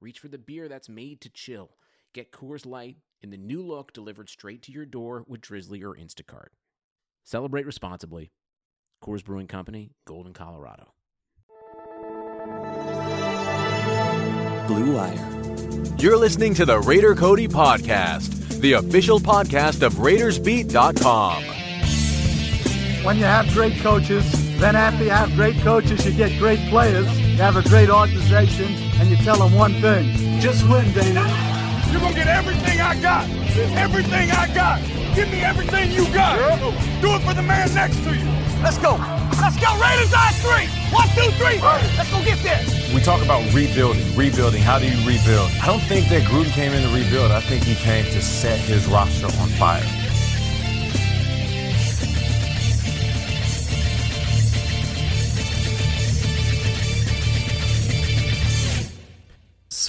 reach for the beer that's made to chill. Get Coors Light in the new look delivered straight to your door with Drizly or Instacart. Celebrate responsibly. Coors Brewing Company, Golden, Colorado. Blue Wire. You're listening to the Raider Cody Podcast, the official podcast of RaidersBeat.com. When you have great coaches, then after you have great coaches, you get great players, you have a great organization, and you tell them one thing just win, Dana. You're going to get everything I got. Everything I got. Give me everything you got. Do it for the man next to you. Let's go. Let's go. Raiders on three. One, two, three. Let's go get there. We talk about rebuilding, rebuilding. How do you rebuild? I don't think that Gruden came in to rebuild. I think he came to set his roster on fire.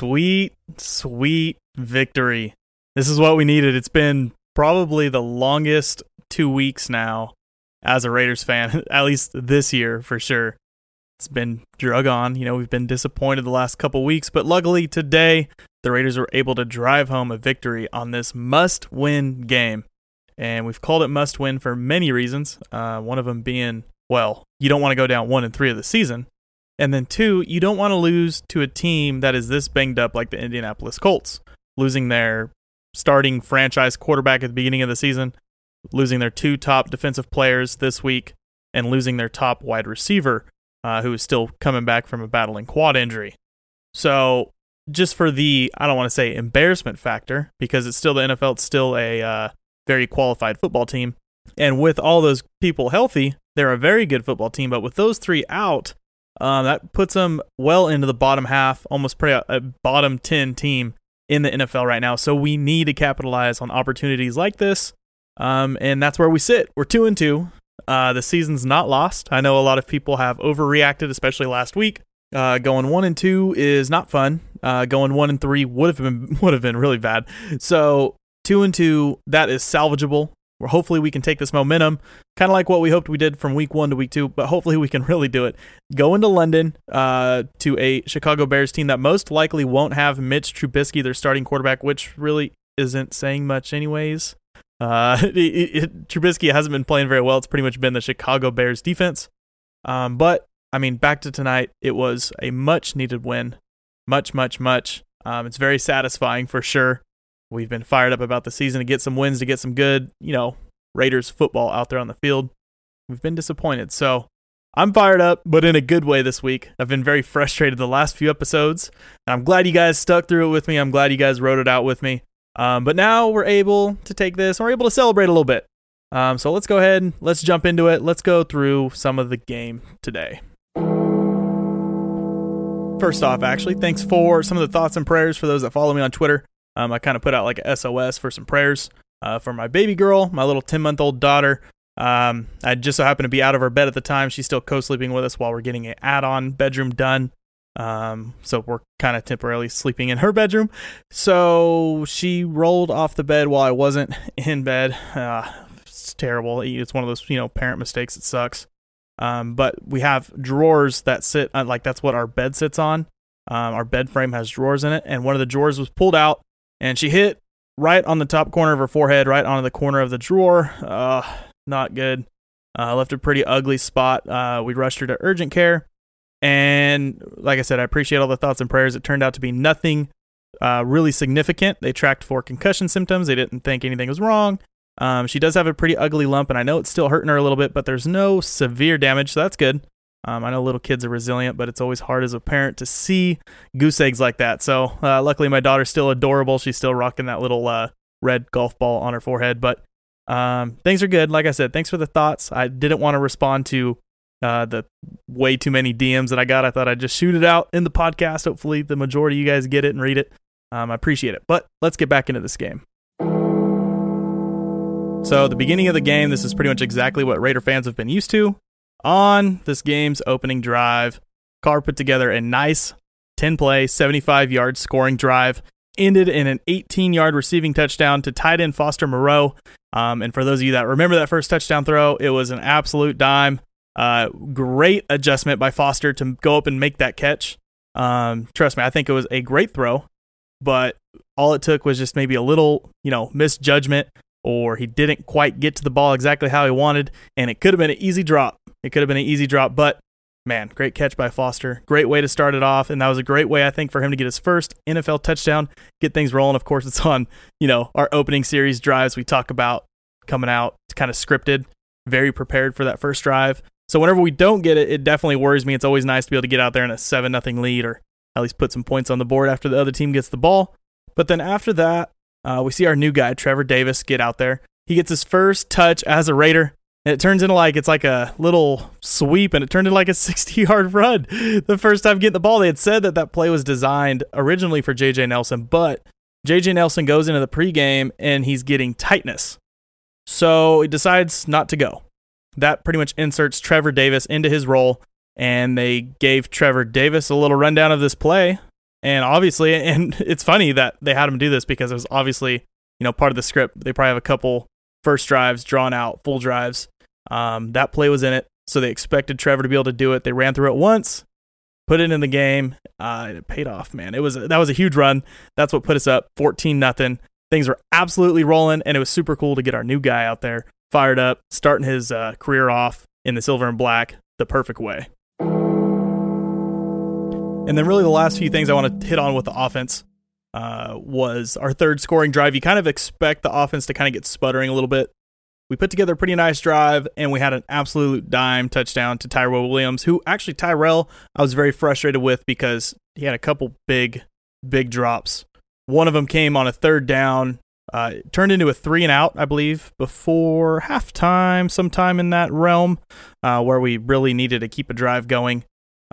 Sweet, sweet victory. This is what we needed. It's been probably the longest two weeks now as a Raiders fan, at least this year for sure. It's been drug on. You know, we've been disappointed the last couple weeks, but luckily today, the Raiders were able to drive home a victory on this must win game. And we've called it must win for many reasons. Uh, one of them being, well, you don't want to go down one and three of the season. And then two, you don't want to lose to a team that is this banged up like the Indianapolis Colts, losing their starting franchise quarterback at the beginning of the season, losing their two top defensive players this week, and losing their top wide receiver, uh, who is still coming back from a battling quad injury. So, just for the, I don't want to say embarrassment factor, because it's still the NFL, it's still a uh, very qualified football team. And with all those people healthy, they're a very good football team. But with those three out, um, that puts them well into the bottom half, almost pretty a bottom 10 team in the NFL right now. So we need to capitalize on opportunities like this. Um, and that's where we sit. We're two and two. Uh, the season's not lost. I know a lot of people have overreacted, especially last week. Uh, going one and two is not fun. Uh, going one and three would have been would have been really bad. So two and two, that is salvageable where hopefully we can take this momentum, kind of like what we hoped we did from week one to week two, but hopefully we can really do it. Go into London uh, to a Chicago Bears team that most likely won't have Mitch Trubisky, their starting quarterback, which really isn't saying much, anyways. Uh, it, it, Trubisky hasn't been playing very well. It's pretty much been the Chicago Bears defense. Um, but I mean, back to tonight, it was a much needed win. Much, much, much. Um, it's very satisfying for sure. We've been fired up about the season to get some wins, to get some good, you know, Raiders football out there on the field. We've been disappointed. So I'm fired up, but in a good way this week. I've been very frustrated the last few episodes. And I'm glad you guys stuck through it with me. I'm glad you guys wrote it out with me. Um, but now we're able to take this and we're able to celebrate a little bit. Um, so let's go ahead let's jump into it. Let's go through some of the game today. First off, actually, thanks for some of the thoughts and prayers for those that follow me on Twitter. Um, I kind of put out like a SOS for some prayers uh, for my baby girl, my little 10 month old daughter. Um, I just so happened to be out of her bed at the time. She's still co sleeping with us while we're getting an add on bedroom done. Um, so we're kind of temporarily sleeping in her bedroom. So she rolled off the bed while I wasn't in bed. Uh, it's terrible. It's one of those, you know, parent mistakes. It sucks. Um, but we have drawers that sit, uh, like that's what our bed sits on. Um, our bed frame has drawers in it, and one of the drawers was pulled out and she hit right on the top corner of her forehead, right onto the corner of the drawer. Uh, not good. Uh, left a pretty ugly spot. Uh, we rushed her to urgent care. And like I said, I appreciate all the thoughts and prayers. It turned out to be nothing uh, really significant. They tracked for concussion symptoms. They didn't think anything was wrong. Um, she does have a pretty ugly lump, and I know it's still hurting her a little bit, but there's no severe damage, so that's good. Um, I know little kids are resilient, but it's always hard as a parent to see goose eggs like that. So uh, luckily, my daughter's still adorable. She's still rocking that little uh, red golf ball on her forehead. But um, things are good. Like I said, thanks for the thoughts. I didn't want to respond to uh, the way too many DMs that I got. I thought I'd just shoot it out in the podcast. Hopefully, the majority of you guys get it and read it. Um, I appreciate it. But let's get back into this game. So, the beginning of the game, this is pretty much exactly what Raider fans have been used to. On this game's opening drive, Carr put together a nice 10 play, 75 yard scoring drive, ended in an 18 yard receiving touchdown to tight end Foster Moreau. Um, and for those of you that remember that first touchdown throw, it was an absolute dime. Uh, great adjustment by Foster to go up and make that catch. Um, trust me, I think it was a great throw, but all it took was just maybe a little, you know, misjudgment or he didn't quite get to the ball exactly how he wanted, and it could have been an easy drop. It could have been an easy drop, but man, great catch by Foster. Great way to start it off, and that was a great way I think for him to get his first NFL touchdown, get things rolling. Of course, it's on you know our opening series drives we talk about coming out. It's kind of scripted, very prepared for that first drive. So whenever we don't get it, it definitely worries me. It's always nice to be able to get out there in a seven nothing lead or at least put some points on the board after the other team gets the ball. But then after that, uh, we see our new guy Trevor Davis get out there. He gets his first touch as a Raider. And it turns into like it's like a little sweep, and it turned into like a 60 yard run. The first time getting the ball, they had said that that play was designed originally for JJ Nelson, but JJ Nelson goes into the pregame and he's getting tightness. So he decides not to go. That pretty much inserts Trevor Davis into his role, and they gave Trevor Davis a little rundown of this play. And obviously, and it's funny that they had him do this because it was obviously, you know, part of the script. They probably have a couple first drives drawn out, full drives. Um, that play was in it, so they expected Trevor to be able to do it. They ran through it once, put it in the game. Uh, it paid off, man. It was that was a huge run. That's what put us up, fourteen nothing. Things were absolutely rolling, and it was super cool to get our new guy out there fired up, starting his uh, career off in the silver and black the perfect way. And then, really, the last few things I want to hit on with the offense uh, was our third scoring drive. You kind of expect the offense to kind of get sputtering a little bit. We put together a pretty nice drive, and we had an absolute dime touchdown to Tyrell Williams, who actually, Tyrell, I was very frustrated with because he had a couple big, big drops. One of them came on a third down, uh, turned into a three and out, I believe, before halftime, sometime in that realm, uh, where we really needed to keep a drive going.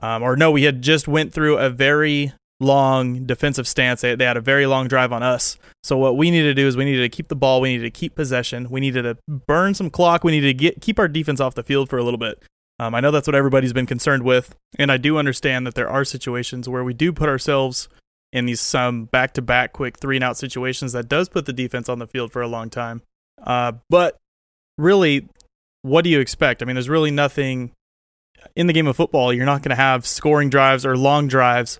Um, or no, we had just went through a very long defensive stance. They, they had a very long drive on us. So what we needed to do is we needed to keep the ball. We needed to keep possession. We needed to burn some clock. We needed to get keep our defense off the field for a little bit. Um, I know that's what everybody's been concerned with, and I do understand that there are situations where we do put ourselves in these some back-to-back quick three and out situations that does put the defense on the field for a long time. Uh, but really, what do you expect? I mean, there's really nothing in the game of football, you're not going to have scoring drives or long drives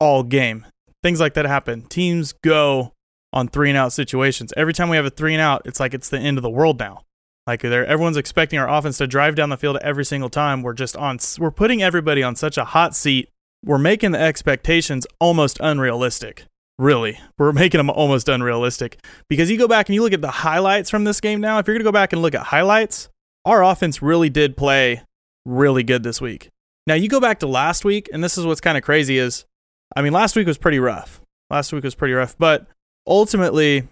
all game. Things like that happen. Teams go on three and out situations. Every time we have a three and out, it's like it's the end of the world now. Like everyone's expecting our offense to drive down the field every single time. We're just on. We're putting everybody on such a hot seat. We're making the expectations almost unrealistic. Really, we're making them almost unrealistic because you go back and you look at the highlights from this game now. If you're going to go back and look at highlights, our offense really did play really good this week. Now you go back to last week, and this is what's kind of crazy is, I mean, last week was pretty rough. Last week was pretty rough, but ultimately,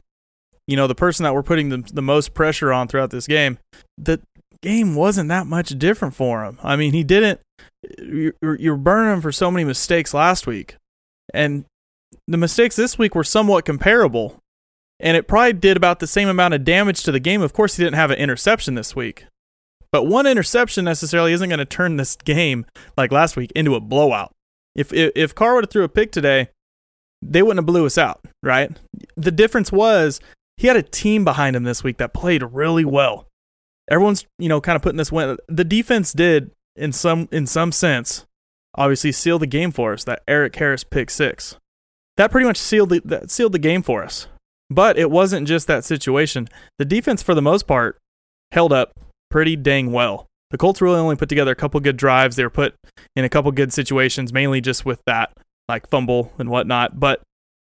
you know, the person that we're putting the, the most pressure on throughout this game, the game wasn't that much different for him. I mean, he didn't. You're, you're burning him for so many mistakes last week, and the mistakes this week were somewhat comparable. And it probably did about the same amount of damage to the game. Of course, he didn't have an interception this week. But one interception necessarily isn't going to turn this game like last week into a blowout. If if, if Carr would have threw a pick today, they wouldn't have blew us out, right? The difference was he had a team behind him this week that played really well. Everyone's, you know, kind of putting this win. The defense did in some in some sense, obviously seal the game for us. That Erik Harris pick six, that pretty much sealed the that sealed the game for us. But it wasn't just that situation. The defense, for the most part, held up pretty dang well. The Colts really only put together a couple good drives. They were put in a couple good situations, mainly just with that, like fumble and whatnot. But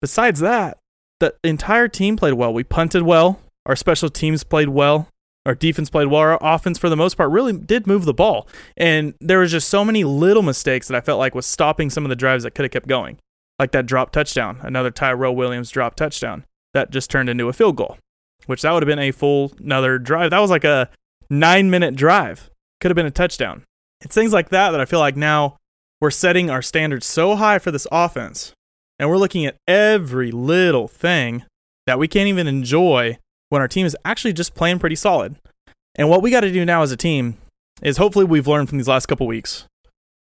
besides that, the entire team played well. We punted well. Our special teams played well. Our defense played well. Our offense, for the most part, really did move the ball. And there was just so many little mistakes that I felt like was stopping some of the drives that could have kept going. Like that drop touchdown, another Tyrell Williams drop touchdown that just turned into a field goal, which that would have been a full another drive. That was like a nine minute drive. Could have been a touchdown. It's things like that that I feel like now we're setting our standards so high for this offense, and we're looking at every little thing that we can't even enjoy when our team is actually just playing pretty solid. And what we got to do now as a team is hopefully we've learned from these last couple weeks.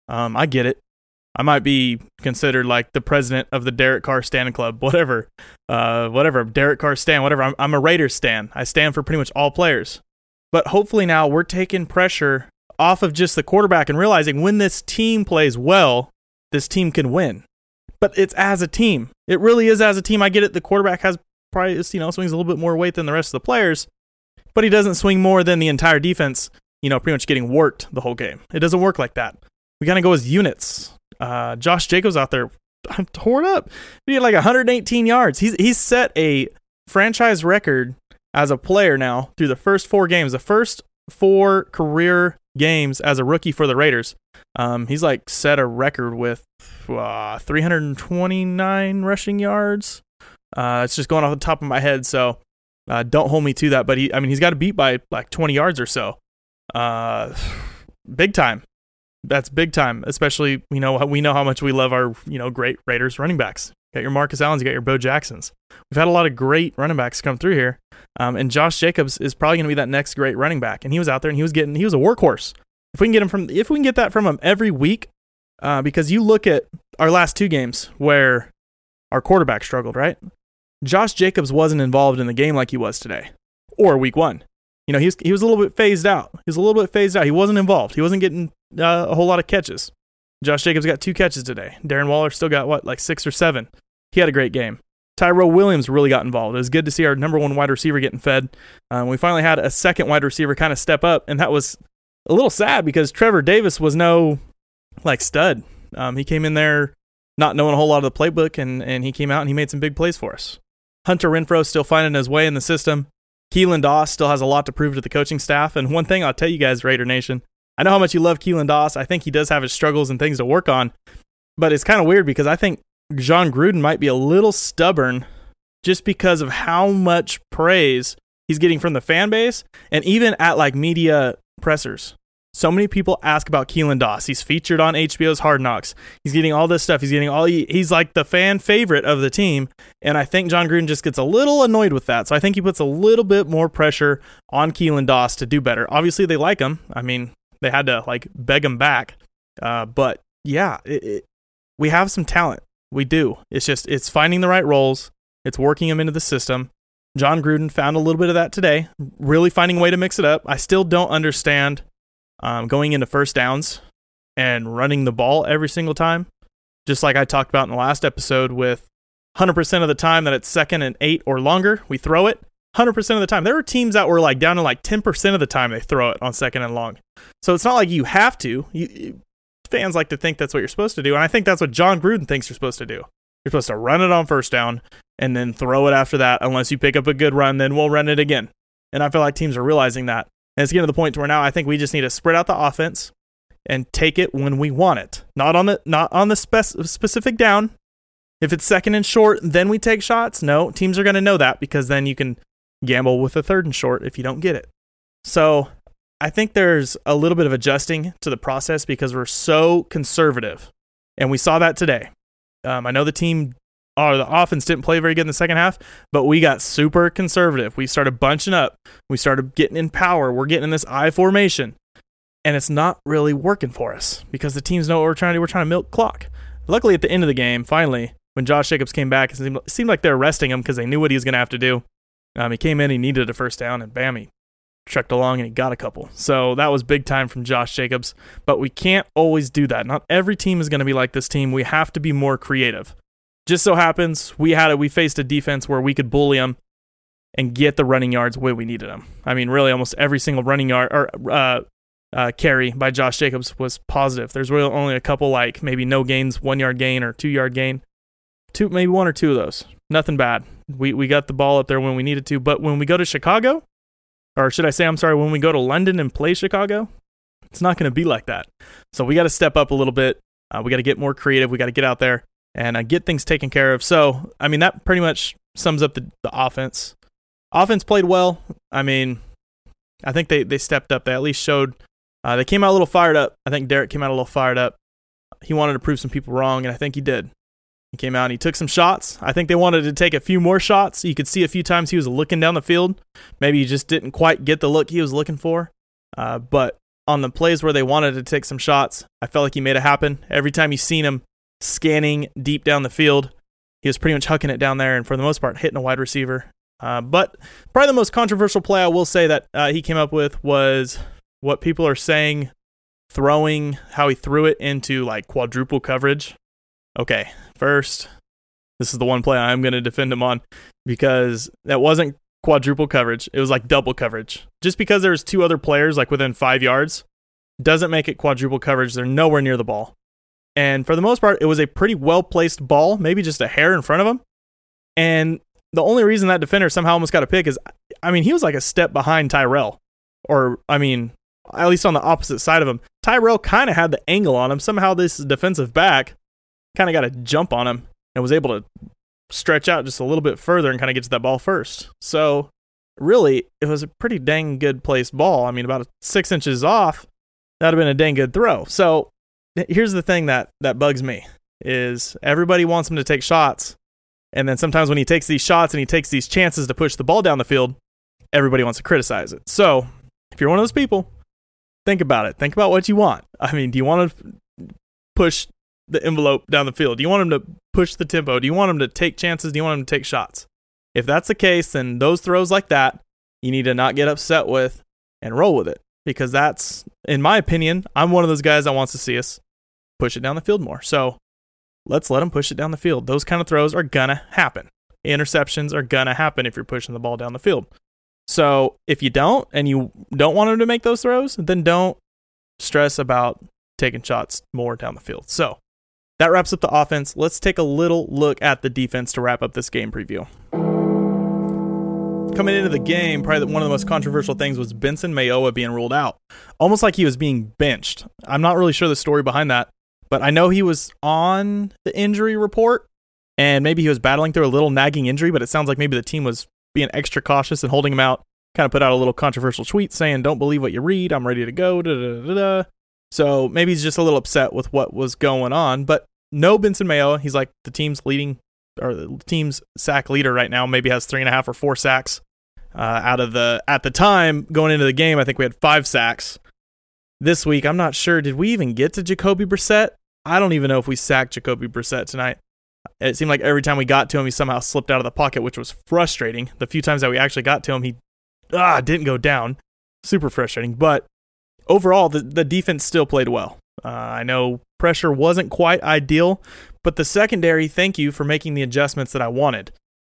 Um, I get it. I might be considered like the president of the Derek Carr Stan Club, whatever, uh, whatever. Derek Carr Stan, whatever. I'm, I'm a Raiders Stan. I stand for pretty much all players. But hopefully now we're taking pressure off of just the quarterback and realizing when this team plays well, this team can win. But it's as a team. It really is as a team. I get it. The quarterback has probably you know swings a little bit more weight than the rest of the players, but he doesn't swing more than the entire defense. You know, pretty much getting worked the whole game. It doesn't work like that. We kind of go as units. Uh, Josh Jacobs out there, I'm torn up. He had like 118 yards. He's he's set a franchise record as a player now through the first four games. The first four career games as a rookie for the Raiders. Um, he's like set a record with uh, 329 rushing yards. Uh, it's just going off the top of my head, so uh, don't hold me to that. But he, I mean, he's got to beat by like 20 yards or so. Uh, big time. That's big time. Especially, you know, we know how much we love our, you know, great Raiders running backs. You got your Marcus Allens, you got your Bo Jacksons. We've had a lot of great running backs come through here, um, and Josh Jacobs is probably going to be that next great running back. And he was out there and he was getting, he was a workhorse. If we can get him from, if we can get that from him every week, uh, because you look at our last two games where our quarterback struggled, right? Josh Jacobs wasn't involved in the game like he was today or week one. You know, he was, he was a little bit phased out. He was a little bit phased out. He wasn't involved. He wasn't getting uh, a whole lot of catches. Josh Jacobs got two catches today. Darren Waller still got what, like six or seven. He had a great game. Tyrell Williams really got involved. It was good to see our number one wide receiver getting fed. Um, we finally had a second wide receiver kind of step up, and that was a little sad because Trevor Davis was no like stud. Um, he came in there not knowing a whole lot of the playbook, and, and he came out and he made some big plays for us. Hunter Renfrow still finding his way in the system. Keelan Doss still has a lot to prove to the coaching staff. And one thing I'll tell you guys, Raider Nation, I know how much you love Keelan Doss. I think he does have his struggles and things to work on. But it's kind of weird because I think Jon Gruden might be a little stubborn just because of how much praise he's getting from the fan base and even at like media pressers. So many people ask about Keelan Doss. He's featured on HBO's Hard Knocks. He's getting all this stuff. He's getting all he, he's like the fan favorite of the team, and I think Jon Gruden just gets a little annoyed with that. So I think he puts a little bit more pressure on Keelan Doss to do better. Obviously, they like him. I mean, they had to like beg him back. Uh, but yeah, it, it, we have some talent. We do. It's just it's finding the right roles. It's working them into the system. Jon Gruden found a little bit of that today, really finding a way to mix it up. I still don't understand um, going into first downs and running the ball every single time. Just like I talked about in the last episode, with 100% of the time that it's second and eight or longer, we throw it. 100% of the time. There are teams that were like down to like 10% of the time they throw it on second and long. So it's not like you have to. You, fans like to think that's what you're supposed to do. And I think that's what Jon Gruden thinks you're supposed to do. You're supposed to run it on first down and then throw it after that. Unless you pick up a good run, then we'll run it again. And I feel like teams are realizing that. And it's getting to the point where now I think we just need to spread out the offense and take it when we want it. Not on the not on the spec- specific down. If it's second and short, then we take shots. No, teams are going to know that because then you can gamble with a third and short if you don't get it. So, I think there's a little bit of adjusting to the process because we're so conservative. And we saw that today. Um, I know the team or the offense didn't play very good in the second half, but we got super conservative. We started bunching up. We started getting in power. We're getting in this I formation. And it's not really working for us because the teams know what we're trying to do. We're trying to milk clock. Luckily, at the end of the game, finally, when Josh Jacobs came back, it seemed, like they were resting him because they knew what he was going to have to do. Um, he came in, he needed a first down, and bam, he trucked along and he got a couple. So that was big time from Josh Jacobs. But we can't always do that. Not every team is going to be like this team. We have to be more creative. Just so happens we had it. We faced a defense where we could bully them and get the running yards where we needed them. I mean, really, almost every single running yard or uh, uh, carry by Josh Jacobs was positive. There's really only a couple like maybe no gains, one yard gain or two yard gain, two maybe one or two of those. Nothing bad. We we got the ball up there when we needed to. But when we go to Chicago, or should I say, I'm sorry, when we go to London and play Chicago, it's not going to be like that. So we got to step up a little bit. Uh, we got to get more creative. We got to get out there and uh, get things taken care of. So, I mean, that pretty much sums up the, the offense. Offense played well. I mean, I think they, they stepped up. They at least showed Uh, they came out a little fired up. I think Derek came out a little fired up. He wanted to prove some people wrong, and I think he did. He came out and he took some shots. I think they wanted to take a few more shots. You could see a few times he was looking down the field. Maybe he just didn't quite get the look he was looking for. Uh, but on the plays where they wanted to take some shots, I felt like he made it happen. Every time you seen him scanning deep down the field, he was pretty much hucking it down there and for the most part hitting a wide receiver. Uh, but probably the most controversial play I will say that uh, he came up with was what people are saying throwing how he threw it into like quadruple coverage. Okay, first, this is the one play I'm going to defend him on because that wasn't quadruple coverage. It was like double coverage. Just because there's two other players like within five yards doesn't make it quadruple coverage. They're nowhere near the ball. And for the most part, it was a pretty well placed ball, maybe just a hair in front of him. And the only reason that defender somehow almost got a pick is, I mean, he was like a step behind Tyrell. Or, I mean, at least on the opposite side of him. Tyrell kind of had the angle on him. Somehow this defensive back kind of got a jump on him and was able to stretch out just a little bit further and kind of get to that ball first. So, really, it was a pretty dang good placed ball. I mean, about six inches off, that'd have been a dang good throw. So, here's the thing that that bugs me is everybody wants him to take shots and then sometimes when he takes these shots and he takes these chances to push the ball down the field everybody wants to criticize it so if you're one of those people think about it think about what you want i mean do you want to push the envelope down the field do you want him to push the tempo do you want him to take chances do you want him to take shots if that's the case then those throws like that you need to not get upset with and roll with it because that's, in my opinion, I'm one of those guys that wants to see us push it down the field more. So let's let them push it down the field. Those kind of throws are gonna happen. Interceptions are gonna happen if you're pushing the ball down the field. So if you don't and you don't want them to make those throws, then don't stress about taking shots more down the field. So that wraps up the offense. Let's take a little look at the defense to wrap up this game preview coming into the game, probably one of the most controversial things was Benson Mayowa being ruled out, almost like he was being benched. I'm not really sure the story behind that, but I know he was on the injury report, and maybe he was battling through a little nagging injury. But it sounds like maybe the team was being extra cautious and holding him out. Kind of put out a little controversial tweet saying, "Don't believe what you read. I'm ready to go." Da, da, da. So maybe he's just a little upset with what was going on. But no Benson Mayowa. He's like the team's leading or the team's sack leader right now. Maybe has three and a half or four sacks uh, out of the at the time going into the game. I think we had five sacks. This week, I'm not sure. Did we even get to Jacoby Brissett? I don't even know if we sacked Jacoby Brissett tonight. It seemed like every time we got to him, he somehow slipped out of the pocket, which was frustrating. The few times that we actually got to him, he ah didn't go down. Super frustrating. But overall, the, the defense still played well. Uh, I know pressure wasn't quite ideal, but the secondary, thank you for making the adjustments that I wanted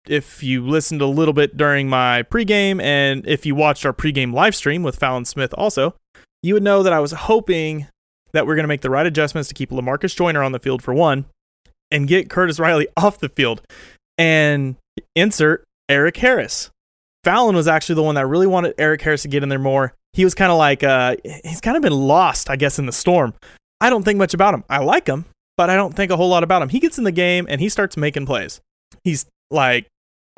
if you listened a little bit during my pregame and if you watched our pregame live stream with Fallon Smith also, you would know that I was hoping that we're going to make the right adjustments to keep Lamarcus Joyner on the field for one and get Curtis Riley off the field and insert Erik Harris. Fallon was actually the one that really wanted Erik Harris to get in there more. He was kind of like, uh, he's kind of been lost, I guess, in the storm. I don't think much about him. I like him, but I don't think a whole lot about him. He gets in the game and he starts making plays. He's like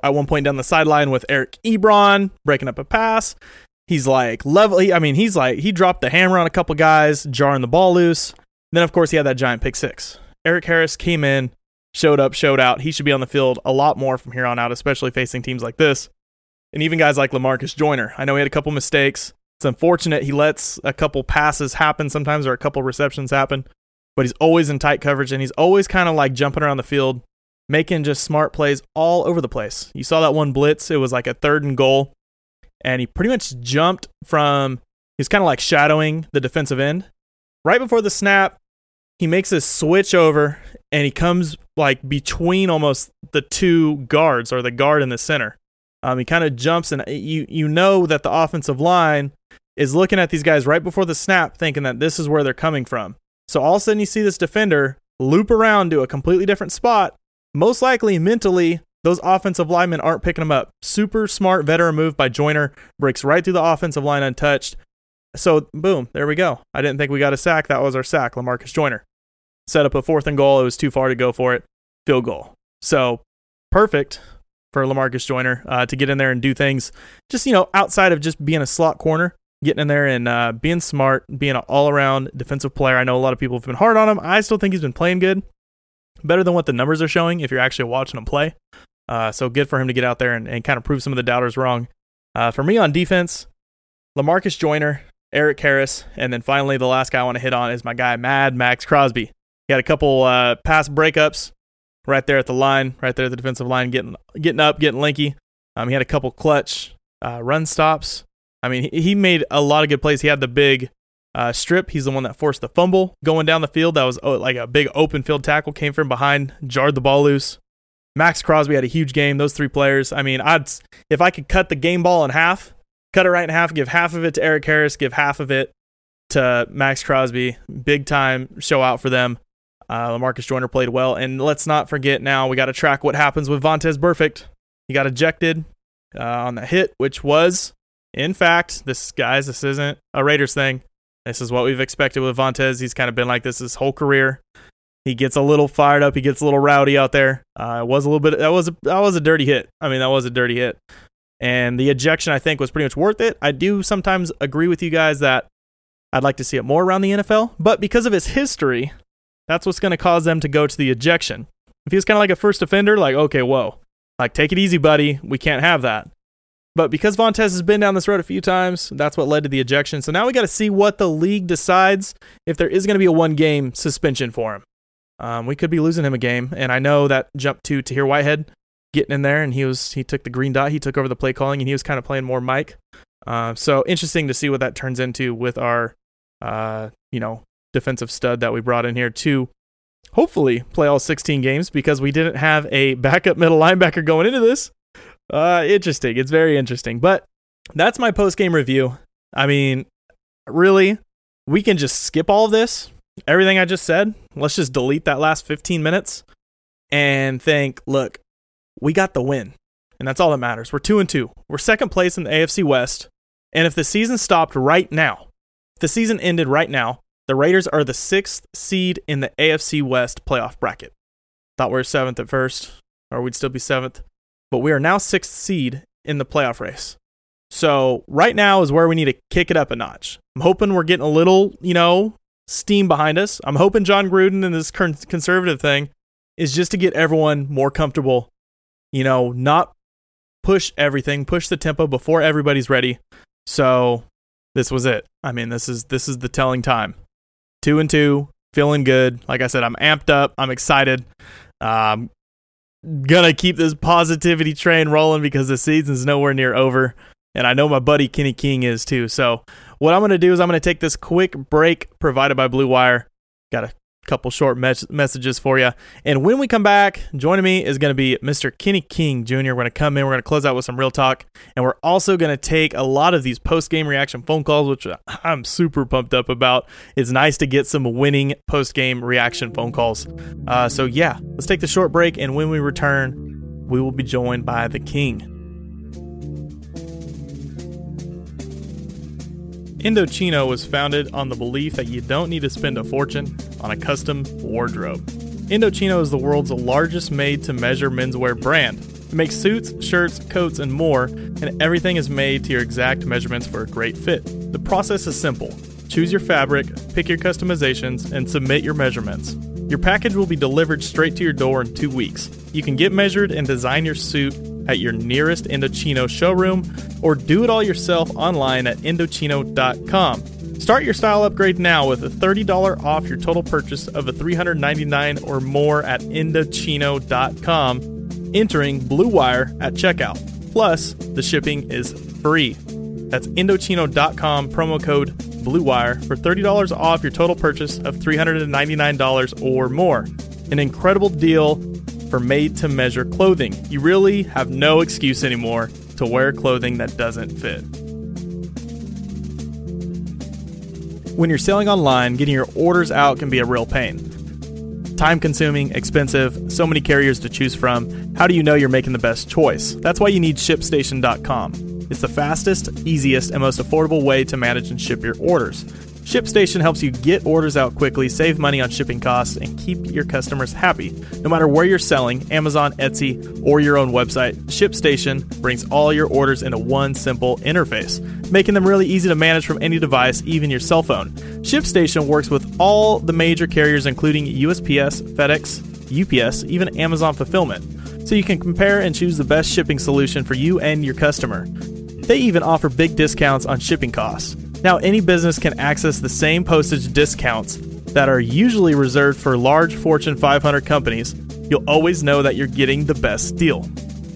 at one point down the sideline with Eric Ebron breaking up a pass. He's like level. I mean, he's like he dropped the hammer on a couple guys, jarring the ball loose. Then of course he had that giant pick six. Erik Harris came in, showed up, showed out. He should be on the field a lot more from here on out, especially facing teams like this, and even guys like Lamarcus Joyner. I know he had a couple mistakes. It's unfortunate he lets a couple passes happen sometimes or a couple receptions happen, but he's always in tight coverage and he's always kind of like jumping around the field making just smart plays all over the place. You saw that one blitz, it was like a third and goal, and he pretty much jumped from, he's kind of like shadowing the defensive end. Right before the snap, he makes a switch over and he comes like between almost the two guards or the guard in the center. Um, he kind of jumps and you you know that the offensive line is looking at these guys right before the snap, thinking that this is where they're coming from. So all of a sudden you see this defender loop around to a completely different spot most likely mentally, those offensive linemen aren't picking them up. Super smart veteran move by Joyner, breaks right through the offensive line untouched. So, boom, there we go. I didn't think we got a sack. That was our sack, Lamarcus Joyner. Set up a fourth and goal. It was too far to go for it. Field goal. So, perfect for Lamarcus Joyner uh, to get in there and do things just, you know, outside of just being a slot corner. getting in there and uh, being smart, being an all around defensive player. I know a lot of people have been hard on him. I still think he's been playing good, better than what the numbers are showing if you're actually watching him play. Uh, so good for him to get out there and, and kind of prove some of the doubters wrong. Uh, for me on defense, Lamarcus Joyner, Erik Harris, and then finally the last guy I want to hit on is my guy Mad Maxx Crosby. He had a couple uh, pass breakups right there at the line, right there at the defensive line, getting getting up, getting linky. Um, he had a couple clutch uh, run stops. I mean, he, he made a lot of good plays. He had the big uh, strip. He's the one that forced the fumble going down the field. That was oh, like a big open field tackle, came from behind, jarred the ball loose. Maxx Crosby had a huge game. Those three players. I mean, I'd if I could cut the game ball in half, cut it right in half, give half of it to Erik Harris, give half of it to Maxx Crosby. Big time show out for them. Uh, Lamarcus Joyner played well, and let's not forget now we got to track what happens with Vontaze Burfict. He got ejected uh, on the hit, which was, in fact, this guys, this isn't a Raiders thing. This is what we've expected with Vontaze. He's kind of been like this his whole career. He gets a little fired up. He gets a little rowdy out there. Uh, it was a little bit. That was a, that was a dirty hit. I mean, that was a dirty hit. And the ejection, I think, was pretty much worth it. I do sometimes agree with you guys that I'd like to see it more around the NFL, but because of his history, that's what's going to cause them to go to the ejection. If he was kind of like a first offender, like, okay, whoa, like, take it easy, buddy. We can't have that. But because Vontaze has been down this road a few times, that's what led to the ejection. So now we got to see what the league decides if there is going to be a one game suspension for him. Um, we could be losing him a game, and I know that jump to Tahir Whitehead getting in there, and he was he took the green dot, he took over the play calling, and he was kind of playing more Mike. Uh, so interesting to see what that turns into with our, uh, you know, defensive stud that we brought in here to hopefully play all 16 games because we didn't have a backup middle linebacker going into this. Uh, interesting. It's very interesting. But that's my post game review. I mean, really, we can just skip all of this everything I just said, let's just delete that last 15 minutes and think, look, we got the win. And that's all that matters. We're 2 and 2. We're second place in the AFC West. And if the season stopped right now, if the season ended right now, the Raiders are the 6th seed in the AFC West playoff bracket. Thought we were 7th at first, or we'd still be 7th, but we are now 6th seed in the playoff race. So, right now is where we need to kick it up a notch. I'm hoping we're getting a little, you know, steam behind us. I'm hoping Jon Gruden and this conservative thing is just to get everyone more comfortable, you know, not push everything, push the tempo before everybody's ready. So this was it. I mean, this is this is the telling time. Two and two, feeling good. Like I said, I'm amped up. I'm excited. Um, gonna keep this positivity train rolling because the season's nowhere near over, and I know my buddy Kenny King is too. So what I'm going to do is I'm going to take this quick break provided by Blue Wire. Got a couple short mes- messages for you. And when we come back, joining me is going to be Mr. Kenny King Jr. We're going to come in, we're going to close out with some real talk, and we're also going to take a lot of these post game reaction phone calls, which I'm super pumped up about. It's nice to get some winning post game reaction phone calls. Uh, so, yeah, let's take the short break, and when we return, we will be joined by the King. Indochino was founded on the belief that you don't need to spend a fortune on a custom wardrobe. Indochino is the world's largest made to measure menswear brand. It makes suits, shirts, coats, and more, and everything is made to your exact measurements for a great fit. The process is simple choose your fabric, pick your customizations, and submit your measurements. Your package will be delivered straight to your door in two weeks. You can get measured and design your suit at your nearest Indochino showroom or do it all yourself online at Indochino.com. Start your style upgrade now with a $30 off your total purchase of a 399 or more at Indochino.com, entering Blue Wire at checkout. Plus, the shipping is free. That's Indochino.com, promo code BlueWire for $30 off your total purchase of $399 or more. An incredible deal for made to measure clothing. You really have no excuse anymore to wear clothing that doesn't fit. When you're selling online, getting your orders out can be a real pain. Time consuming, expensive, so many carriers to choose from. How do you know you're making the best choice? That's why you need ShipStation.com. It's the fastest, easiest, and most affordable way to manage and ship your orders. ShipStation helps you get orders out quickly, save money on shipping costs, and keep your customers happy. No matter where you're selling, Amazon, Etsy, or your own website, ShipStation brings all your orders into one simple interface. making them really easy to manage from any device, even your cell phone. ShipStation works with all the major carriers, including USPS, FedEx, UPS, even Amazon Fulfillment, so you can compare and choose the best shipping solution for you and your customer. They even offer big discounts on shipping costs. Now, any business can access the same postage discounts that are usually reserved for large Fortune 500 companies. You'll always know that you're getting the best deal.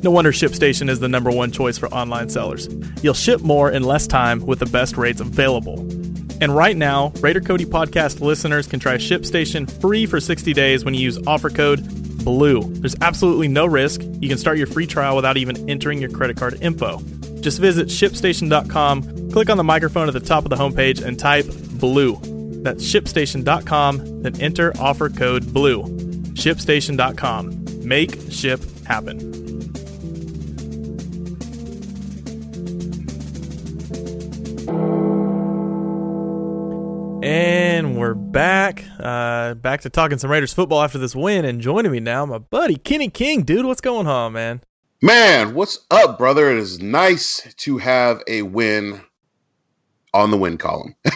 No wonder ShipStation is the number one choice for online sellers. You'll ship more in less time with the best rates available. And right now, Raider Cody podcast listeners can try ShipStation free for 60 days when you use offer code BLUE. There's absolutely no risk. You can start your free trial without even entering your credit card info. Just visit shipstation.com, click on the microphone at the top of the homepage, and type BLUE. That's shipstation.com, then enter offer code BLUE. Shipstation.com. Make ship happen. And we're back. Uh, back to talking some Raiders football after this win. And joining me now, my buddy Kenny King. Dude, what's going on, man? Man, what's up, brother? It is nice to have a win on the win column.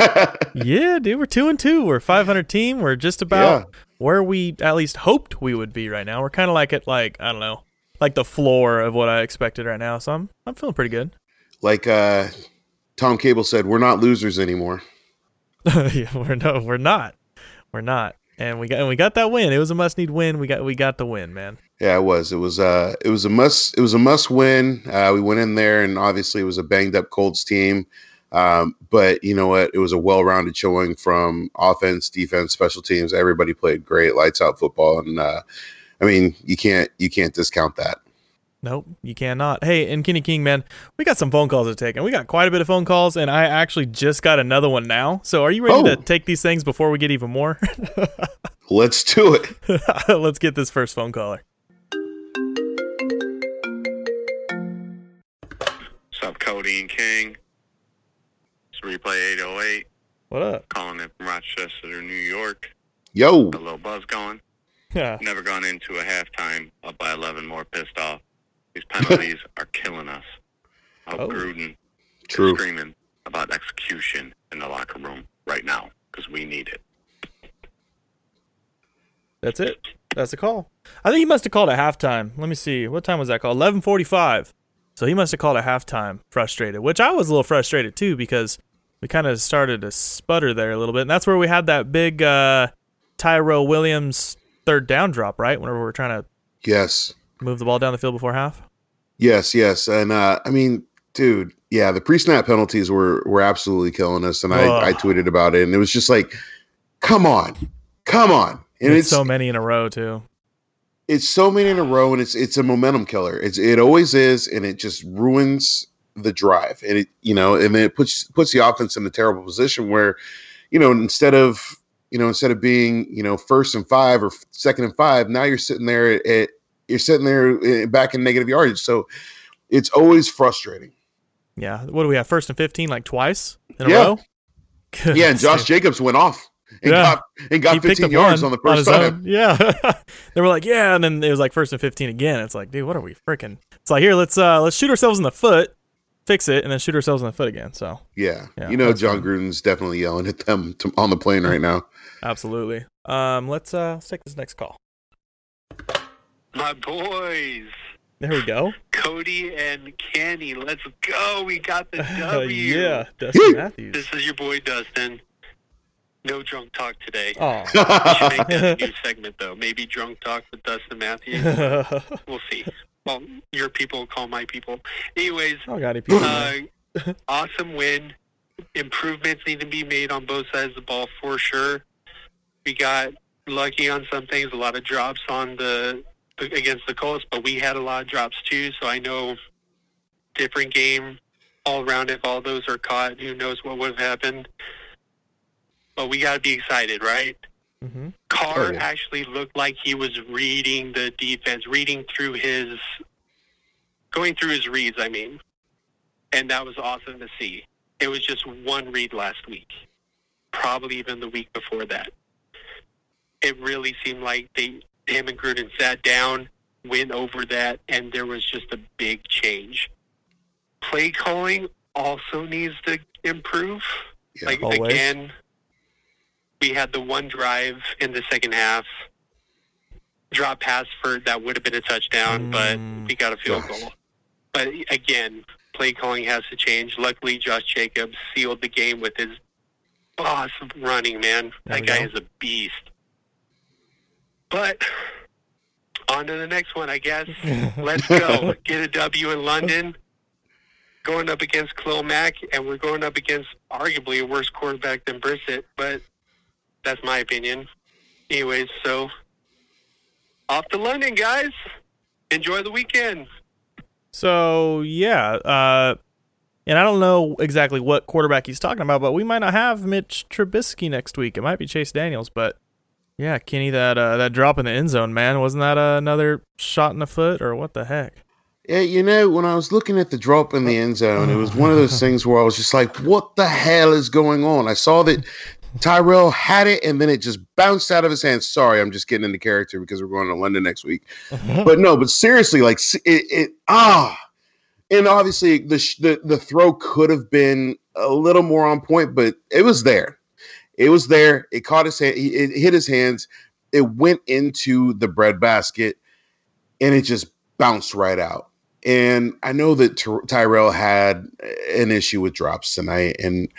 yeah, dude, we're two and two. We're 500 team. We're just about yeah. where we at least hoped we would be right now. We're kind of like at like I don't know, like the floor of what I expected right now. So I'm I'm feeling pretty good. Like uh, Tom Cable said, we're not losers anymore. yeah, we're no, we're not, we're not, and we got and we got that win. It was a must need win. We got we got the win, man. Yeah, it was. It was. Uh, it was a must. It was a must win. Uh, we went in there, and obviously it was a banged up Colts team. Um, but you know what? It was a well rounded showing from offense, defense, special teams. Everybody played great, lights out football, and uh, I mean, you can't you can't discount that. Nope, you cannot. Hey, and Kenny King, man, we got some phone calls to take, and we got quite a bit of phone calls, and I actually just got another one now. So, are you ready oh. to take these things before we get even more? Let's do it. Let's get this first phone caller. What's up, Cody and King? It's Replay 808. What up? Calling in from Rochester, New York. Yo. A little buzz going. Yeah. Never gone into a halftime up by 11 more pissed off. These penalties are killing us. Hope oh. Gruden True. is screaming about execution in the locker room right now because we need it. That's it. That's the call. I think he must have called at halftime. Let me see. What time was that call? Eleven forty-five. So he must have called at halftime, frustrated. Which I was a little frustrated too because we kind of started to sputter there a little bit, and that's where we had that big uh, Tyrell Williams third down drop, right? Whenever we are trying to yes move the ball down the field before half. Yes, yes, and uh, I mean, dude, yeah, the pre-snap penalties were were absolutely killing us, and I, I tweeted about it, and it was just like, come on, come on, and it's, it's so many in a row too. It's so many in a row, and it's it's a momentum killer. It's it always is, and it just ruins the drive, and it you know, and it puts puts the offense in a terrible position where, you know, instead of you know instead of being you know first and five or second and five, now you're sitting there at you're sitting there eh, back in negative yardage. So it's always frustrating. Yeah. What do we have? First and 15 like twice in yeah. a row? yeah. And Josh Jacobs went off and yeah. got, and got 15 yards on the first on time. Own. Yeah. they were like, yeah. And then it was like first and 15 again. It's like, dude, what are we freaking? It's like, here, let's, uh, let's shoot ourselves in the foot, fix it, and then shoot ourselves in the foot again. So, yeah. yeah you know, Jon Gruden's definitely yelling at them to, on the plane right now. Absolutely. Um, let's, uh, let's take this next call. My boys. There we go. Cody and Kenny, let's go. We got the W. yeah, Dustin Matthews. This is your boy Dustin. No drunk talk today. Oh. we should make that a new segment though. Maybe drunk talk with Dustin Matthews. we'll see. Well, your people call my people. Anyways, oh, got it, people. Uh, awesome win. Improvements need to be made on both sides of the ball for sure. We got lucky on some things. A lot of drops on the against the Colts, but we had a lot of drops too. So I know different game all around. If all those are caught, who knows what would have happened? But we got to be excited, right? Mm-hmm. Carr oh, yeah. actually looked like he was reading the defense, reading through his, going through his reads. I mean, and that was awesome to see. It was just one read last week, probably even the week before that. It really seemed like they him and Gruden sat down, went over that, and there was just a big change. Play calling also needs to improve. Yeah. like Always. again, we had the one drive in the second half, drop pass for that would have been a touchdown, but Mm. we got a field Gosh. goal. But again, play calling has to change. Luckily, Josh Jacobs sealed the game with his boss running. Man, There that guy go. is a beast. But on to the next one, I guess. Let's go. Get a W in London. Going up against Khalil Mack, and we're going up against arguably a worse quarterback than Brissett, but that's my opinion. Anyways, so off to London, guys. Enjoy the weekend. So yeah, uh, and I don't know exactly what quarterback he's talking about, but we might not have Mitch Trubisky next week. It might be Chase Daniels, but yeah, Kenny, that uh, that drop in the end zone, man, wasn't that uh, another shot in the foot or what the heck? Yeah, you know, when I was looking at the drop in the end zone, it was one of those things where I was just like, what the hell is going on? I saw that Tyrell had it and then it just bounced out of his hands. Sorry, I'm just getting into character because we're going to London next week. but no, but seriously, like it, it ah, and obviously the, sh- the the throw could have been a little more on point, but it was there. It was there. It caught his hand. It hit his hands. It went into the bread basket, and it just bounced right out. And I know that Ty- Tyrell had an issue with drops tonight and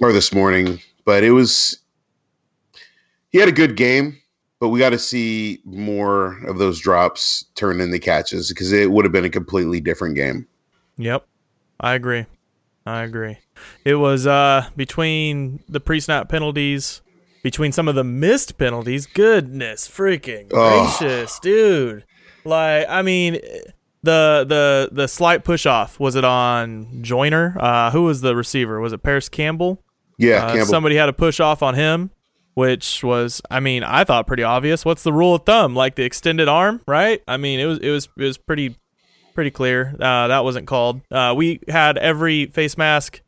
or this morning, but it was he had a good game, but we got to see more of those drops turn into catches because it would have been a completely different game. Yep, I agree. I agree. It was uh between the pre-snap penalties, between some of the missed penalties. Goodness freaking Oh. gracious, dude! Like, I mean, the the the slight push off was it on Joyner? Uh, who was the receiver? Was it Parris Campbell? Yeah, Uh, Campbell. somebody had a push off on him, which was, I mean, I thought pretty obvious. What's the rule of thumb? Like the extended arm, right? I mean, it was it was it was pretty pretty clear. Uh, that wasn't called. Uh, we had every face mask,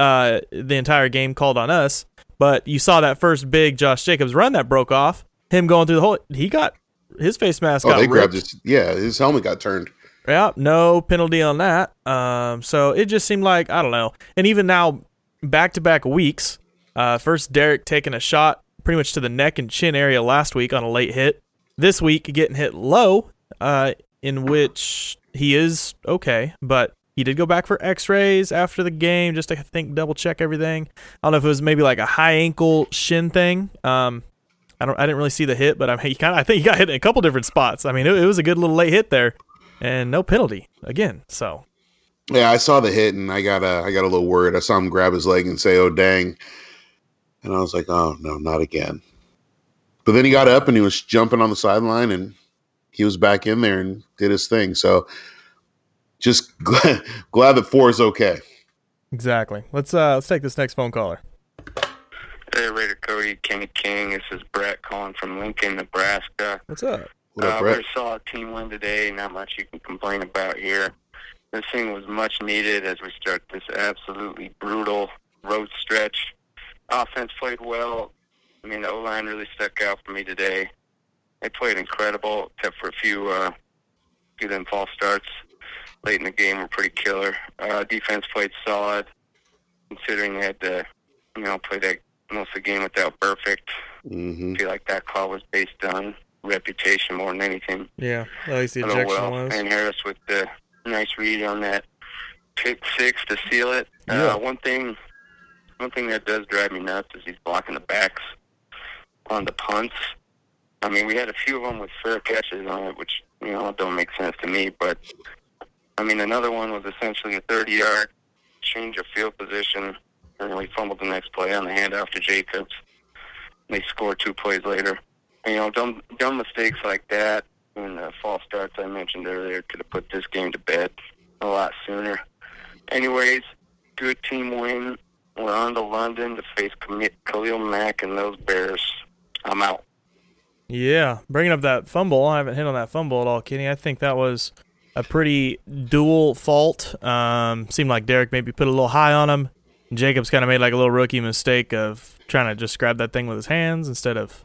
uh, the entire game called on us, but you saw that first big Josh Jacobs run that broke off. Him going through the hole, he got his face mask. oh, got they grabbed his yeah, his helmet got turned. Yeah, no penalty on that. Um, so it just seemed like I don't know. And even now, back to back weeks. Uh, first Derek taking a shot pretty much to the neck and chin area last week on a late hit. This week getting hit low, uh, in which he is okay, but he did go back for X-rays after the game just to I think double check everything. I don't know if it was maybe like a high ankle shin thing. Um, I don't. I didn't really see the hit, but I mean, he kind of. I think he got hit in a couple different spots. I mean, it, it was a good little late hit there, and no penalty again. So Yeah, I saw the hit and I got a I got a little worried. I saw him grab his leg and say, "Oh dang," and I was like, "Oh no, not again." But then he got up and he was jumping on the sideline and he was back in there and did his thing. So just glad, glad that four is okay. exactly. Let's uh let's take this next phone caller. Hey, Raider Cody, Kenny King. This is Brett calling from Lincoln, Nebraska. What's up? What up, uh, Brett? very solid team win today. Not much you can complain about here. This thing was much needed as we start this absolutely brutal road stretch. Offense played well. I mean, the O line really stuck out for me today. They played incredible, except for a few, uh, few of them false starts late in the game were pretty killer. Uh, defense played solid, considering they had to, you know, play that most of the game without perfect. hmm I feel like that call was based on reputation more than anything. Yeah, at least the But ejection well. was. And Harris with the nice read on that pick six to seal it. Yeah. Uh, one thing, one thing that does drive me nuts is he's blocking the backs on the punts. I mean, we had a few of them with fair catches on it, which you know don't make sense to me. But I mean, another one was essentially a 30-yard change of field position, and we fumbled the next play on the handoff to Jacobs. They scored two plays later. You know, dumb dumb mistakes like that and the false starts I mentioned earlier could have put this game to bed a lot sooner. Anyways, good team win. We're on to London to face Khalil Mack and those Bears. I'm out. Yeah, bringing up that fumble, I haven't hit on that fumble at all, Kenny. I think that was a pretty dual fault. Um, seemed like Derek maybe put a little high on him. Jacobs kind of made like a little rookie mistake of trying to just grab that thing with his hands instead of,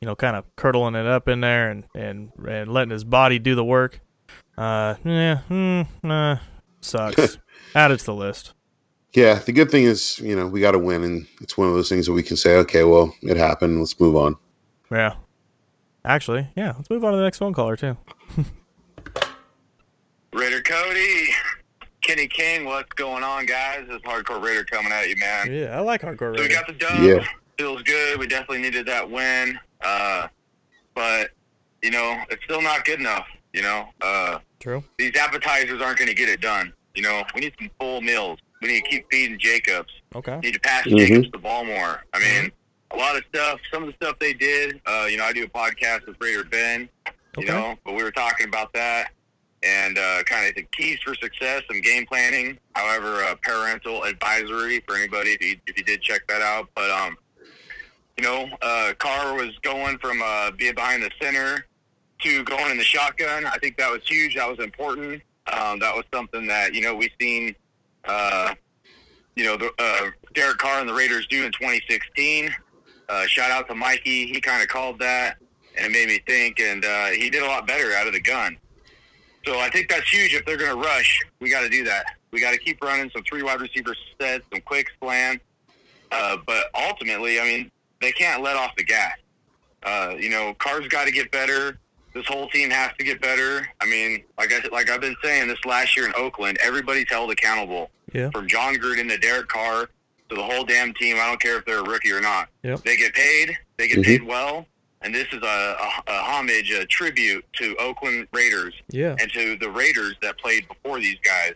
you know, kind of curdling it up in there and and, and letting his body do the work. Uh, yeah, hmm, nah. Sucks. Add it to the list. Yeah, the good thing is, you know, we got to win, and it's one of those things that we can say, okay, well, it happened. Let's move on. Yeah. Actually, yeah. Let's move on to the next phone caller too. Raider Cody, Kenny King, what's going on, guys? This Hardcore Raider coming at you, man. Yeah, I like hardcore. So we got the dub. Yeah. Feels good. We definitely needed that win. Uh, but, you know, it's still not good enough, you know. Uh, True. these appetizers aren't going to get it done. You know, we need some full meals. We need to keep feeding Jacobs. Okay. need to pass Mhm. Jacobs the ball more. I mean, a lot of stuff. Some of the stuff they did. Uh, you know, I do a podcast with Raider Ben. You Okay. know, but we were talking about that and uh, kind of the keys for success, some game planning. However, uh, parental advisory for anybody if you, if you did check that out. But um, you know, uh, Carr was going from uh, being behind the center to going in the shotgun. I think that was huge. That was important. Um, that was something that you know we've seen. Uh, you know, the, uh, Derek Carr and the Raiders do in 2016. Uh, shout out to Mikey. He kind of called that, and it made me think. And uh, he did a lot better out of the gun. So I think that's huge. If they're going to rush, we got to do that. We got to keep running some three wide receiver sets, some quick slam. Uh, but ultimately, I mean, they can't let off the gas. Uh, you know, Carr's got to get better. This whole team has to get better. I mean, like I like I've been saying this last year in Oakland, everybody's held accountable. Yeah. From Jon Gruden to Derek Carr to the whole damn team. I don't care if they're a rookie or not. Yep. They get paid. They get Mhm. paid well. And this is a, a, a homage, a tribute to Oakland Raiders Yeah. and to the Raiders that played before these guys.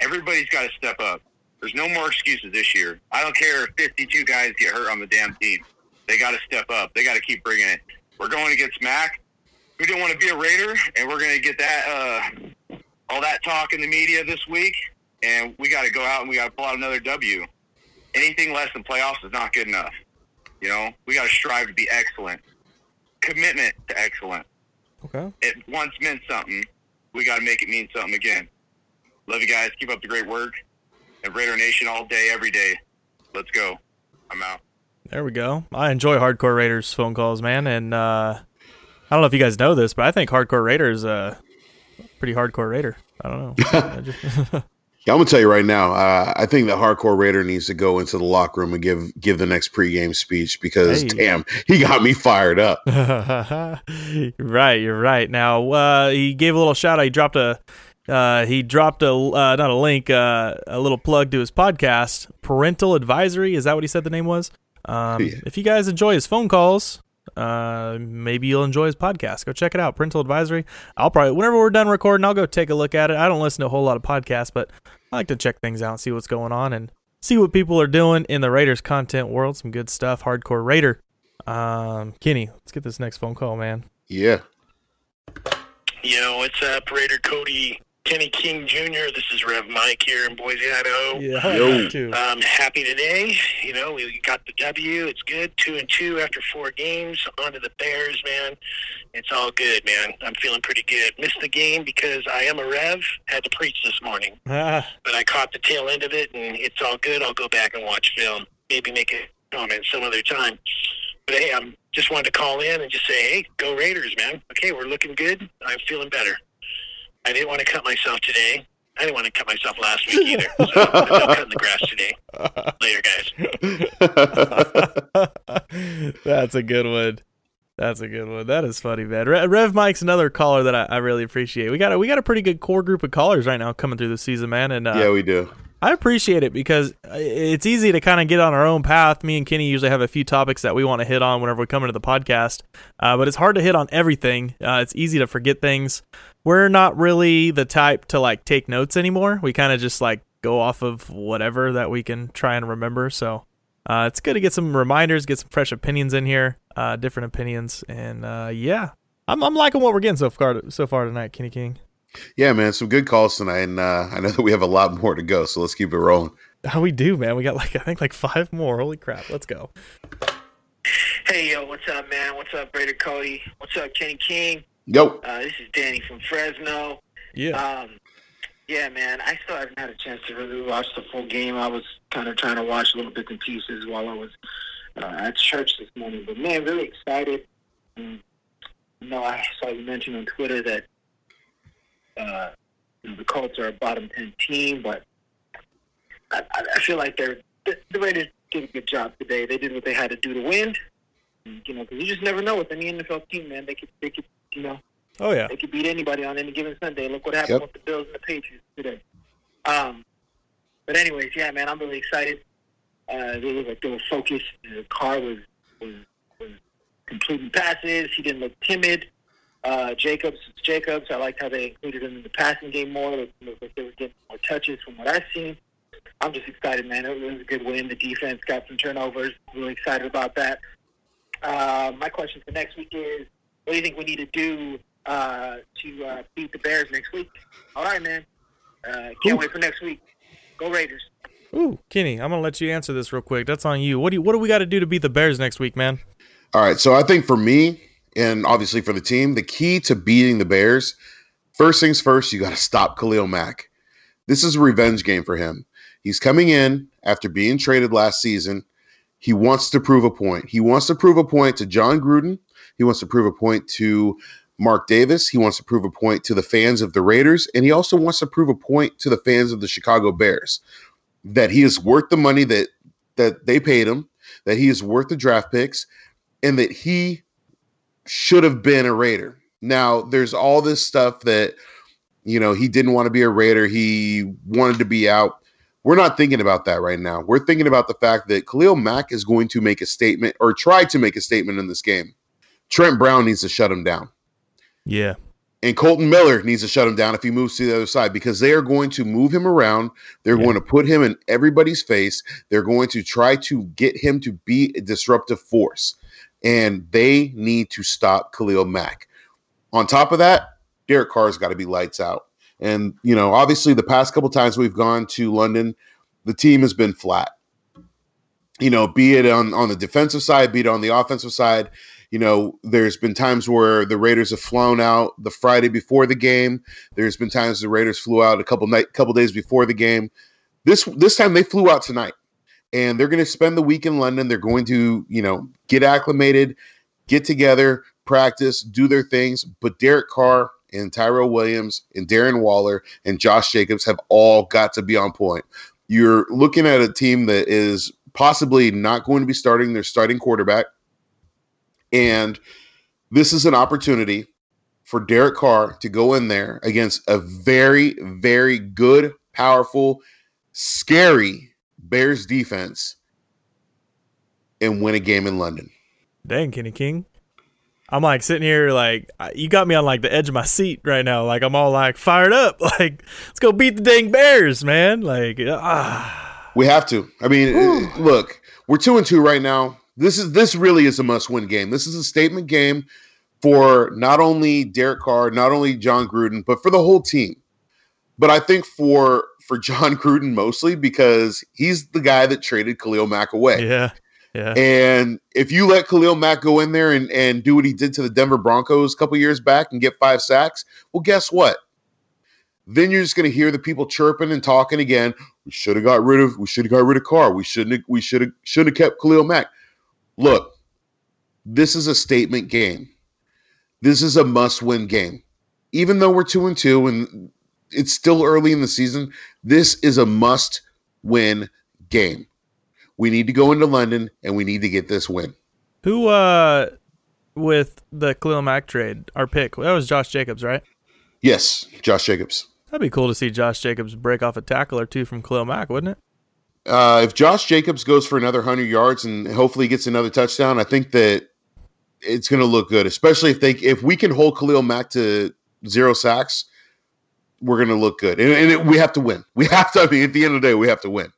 Everybody's got to step up. There's no more excuses this year. I don't care if 52 guys get hurt on the damn team. They got to step up. They got to keep bringing it. We're going against Mack. We don't want to be a Raider, and we're going to get that uh, all that talk in the media this week. And we got to go out and we got to pull out another W. Anything less than playoffs is not good enough. You know, we got to strive to be excellent. Commitment to excellence. Okay. it once meant something. We got to make it mean something again. Love you guys. Keep up the great work. And Raider Nation all day, every day. Let's go. I'm out. There we go. I enjoy Hardcore Raiders phone calls, man, and uh, I don't know if you guys know this, but I think Hardcore Raiders uh pretty hardcore Raider. I don't know. Yeah, I'm gonna tell you right now. Uh, I think the hardcore Raider needs to go into the locker room and give give the next pregame speech because Hey. damn, he got me fired up. right, you're right. Now uh, he gave a little shout out. He dropped a uh, he dropped a uh, not a link, uh, a little plug to his podcast, Parental Advisory. Is that what he said the name was? Um, Yeah. If you guys enjoy his phone calls, uh, maybe you'll enjoy his podcast. Go check it out, Parental Advisory. I'll probably whenever we're done recording, I'll go take a look at it. I don't listen to a whole lot of podcasts, but I like to check things out and see what's going on and see what people are doing in the Raiders content world. Some good stuff. Hardcore Raider. Um, Kenny, let's get this next phone call, man. Yeah. Yo, what's up, Raider Cody, Kenny King Jr. This is Rev Mike here in Boise, Idaho. Yeah, I Yo. too. Um, happy today. You know, we got the W. It's good. Two and two after four games. On to the Bears, man. It's all good, man. I'm feeling pretty good. Missed the game because I am a Rev. Had to preach this morning, Ah, but I caught the tail end of it, and it's all good. I'll go back and watch film. Maybe make a comment some other time. But hey, I'm just wanted to call in and just say, hey, go Raiders, man. Okay, we're looking good. I'm feeling better. I didn't want to cut myself today. I didn't want to cut myself last week either. So I'm not cutting the grass today. Later, guys. That's a good one. That's a good one. That is funny, man. Re- Rev Mike's another caller that I, I really appreciate. We got a, we got a pretty good core group of callers right now coming through the season, man. And uh, yeah, we do. I appreciate it because uh, it's easy to kind of get on our own path. Me and Kenny usually have a few topics that we want to hit on whenever we come into the podcast, uh, but it's hard to hit on everything. Uh, it's easy to forget things. We're not really the type to like take notes anymore. We kind of just like go off of whatever that we can try and remember. So uh, it's good to get some reminders, get some fresh opinions in here, uh, different opinions, and uh, yeah, I'm I'm liking what we're getting so far so far tonight, Kenny King. Yeah, man, some good calls tonight, and uh, I know that we have a lot more to go, so let's keep it rolling. How we do, man? We got like I think like five more. Holy crap! Let's go. Hey, yo, what's up, man? What's up, Raider Cody? What's up, Kenny King? Yo. Uh, this is Danny from Fresno. Yeah. Um, yeah, man, I still haven't had a chance to really watch the full game. I was kind of trying to watch little bits and pieces while I was uh, at church this morning. But, man, really excited. And, you know, I saw you mention on Twitter that uh, you know, the Colts are a bottom ten team, but I, I I feel like they're the, the Raiders did a good job today. They did what they had to do to win. You know, because you just never know with any NFL team, man. They could, they could, you know, Oh yeah. they could beat anybody on any given Sunday. Look what happened Yep. with the Bills and the Patriots today. Um, but anyways, yeah, man, I'm really excited. Uh, they looked like they were focused. The car was was, was completing passes. He didn't look timid. Uh, Jacobs, Jacobs, I liked how they included him in the passing game more. It looked like they were getting more touches from what I've seen. I'm just excited, man. It was a good win. The defense got some turnovers. Really excited about that. Uh, my question for next week is, what do you think we need to do uh, to uh, beat the Bears next week? All right, man. Uh, can't wait for next week. Go Raiders. Ooh, Kenny, I'm gonna let you answer this real quick. That's on you. What do you, what do we got to do to beat the Bears next week, man? All right. So I think for me, and obviously for the team, the key to beating the Bears, first things first, you got to stop Khalil Mack. This is a revenge game for him. He's coming in after being traded last season. He wants to prove a point. He wants to prove a point to Jon Gruden. He wants to prove a point to Mark Davis. He wants to prove a point to the fans of the Raiders. And he also wants to prove a point to the fans of the Chicago Bears that he is worth the money that that they paid him, that he is worth the draft picks, and that he should have been a Raider. Now, there's all this stuff that you know he didn't want to be a Raider. He wanted to be out. We're not thinking about that right now. We're thinking about the fact that Khalil Mack is going to make a statement or try to make a statement in this game. Trent Brown needs to shut him down. Yeah. And Colton Miller needs to shut him down if he moves to the other side because they are going to move him around. They're going to put him in everybody's face. They're going to try to get him to be a disruptive force. And they need to stop Khalil Mack. On top of that, Derek Carr's got to be lights out. And, you know, obviously the past couple times we've gone to London, the team has been flat. You know, be it on, on the defensive side, be it on the offensive side. You know, there's been times where the Raiders have flown out the Friday before the game. There's been times the Raiders flew out a couple night, couple days before the game. This this time they flew out tonight, and they're going to spend the week in London. They're going to you know get acclimated, get together, practice, do their things. But Derek Carr and Tyrell Williams and Darren Waller and Josh Jacobs have all got to be on point. You're looking at a team that is possibly not going to be starting their starting quarterback. And this is an opportunity for Derek Carr to go in there against a very, very good, powerful, scary Bears defense and win a game in London. Dang, Kenny King. I'm like sitting here, like you got me on like the edge of my seat right now. Like I'm all like fired up. Like let's go beat the dang Bears, man. Like ah, We have to. I mean, uh, look, we're two and two right now. This is this really is a must-win game. This is a statement game for not only Derek Carr, not only Jon Gruden, but for the whole team. But I think for for Jon Gruden mostly because he's the guy that traded Khalil Mack away. yeah, yeah. And if you let Khalil Mack go in there and, and do what he did to the Denver Broncos a couple years back and get five sacks, well, guess what? Then you're just going to hear the people chirping and talking again. We should have got rid of. We should have got rid of Carr. We shouldn't. Have, we should have. Should have kept Khalil Mack. Look, this is a statement game. This is a must-win game. Even though we're two and two, and it's still early in the season, this is a must-win game. We need to go into London and we need to get this win. who uh with the Khalil Mack trade, our pick that was Josh Jacobs, right? Yes, Josh Jacobs. That'd be cool to see Josh Jacobs break off a tackle or two from Khalil Mack, wouldn't it? Uh, if Josh Jacobs goes for another 100 yards and hopefully gets another touchdown, I think that it's going to look good, especially if they if we can hold Khalil Mack to zero sacks, we're going to look good. And, and it, we have to win. We have to I mean at the end of the day, we have to win.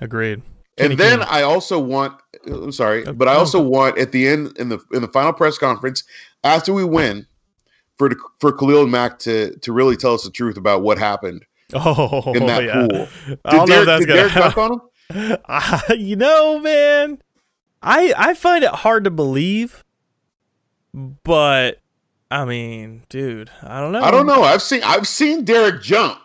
Agreed. Kenny And then King. I also want I'm sorry, but I also want at the end in the in the final press conference after we win for the, for Khalil and Mack to to really tell us the truth about what happened Oh, in that yeah. pool. I don't know if that's did Derek dunk happen. on him? Uh, you know, man, I I find it hard to believe, but I mean, dude, I don't know. I don't know. I've seen I've seen Derek jump.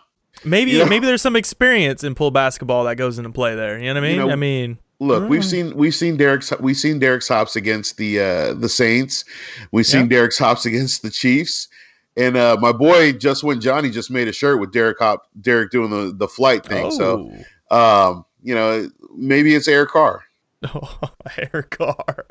Maybe You know? maybe there's some experience in pull basketball that goes into play there. You know what I mean? You know, I mean, Look, we've Mm. seen we've seen Derek's we've seen Derek's hops against the uh the Saints. We've seen Yeah. Derek's hops against the Chiefs. And uh, my boy just when Johnny just made a shirt with Derek Hop, Derek doing the the flight thing. So, um, you know, maybe it's Air Carr. Oh, Air Carr.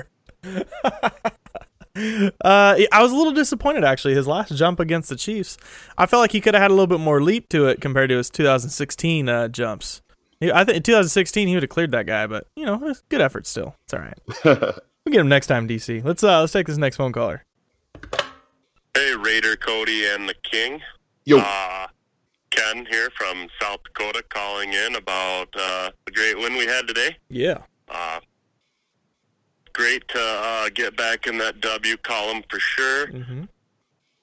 Uh, I was a little disappointed actually. His last jump against the Chiefs, I felt like he could have had a little bit more leap to it compared to his 2016 uh, jumps. He, I think in 2016 he would have cleared that guy, but you know, it's good effort still. It's all right. we get him next time, DC. Let's uh, let's take this next phone caller. Hey, Raider Cody and the King. Yo. Uh, Ken here from South Dakota calling in about uh, the great win we had today. Yeah. Uh, great to uh, get back in that W column for sure. Mm-hmm.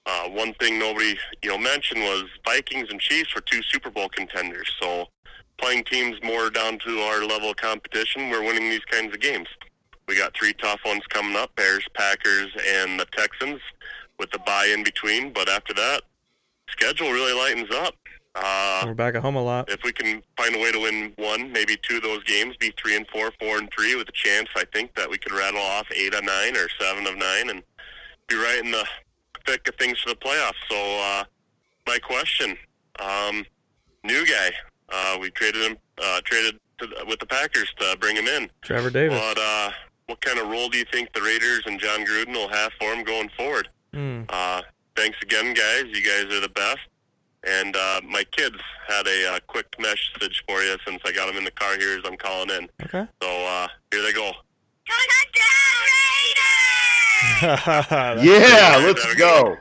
Uh, one thing nobody you know mentioned was Vikings and Chiefs were two Super Bowl contenders. So playing teams more down to our level of competition, we're winning these kinds of games. We got three tough ones coming up: Bears, Packers, and the Texans, with the bye in between. But after that, schedule really lightens up. Uh, We're back at home a lot. if we can find a way to win one, maybe two of those games, be three and four, four and three, with a chance, I think that we could rattle off eight of nine or seven of nine, and be right in the thick of things for the playoffs. So, uh, my question, um, new guy, uh, we traded him, uh, traded to, with the Packers to bring him in. Trevor Davis. What, uh, what kind of role do you think the Raiders and Jon Gruden will have for him going forward? Uh, thanks again, guys. You guys are the best. And uh, my kids had a uh, quick message for you since I got them in the car here as I'm calling in. Okay. So uh, here they go. Yeah, let's go.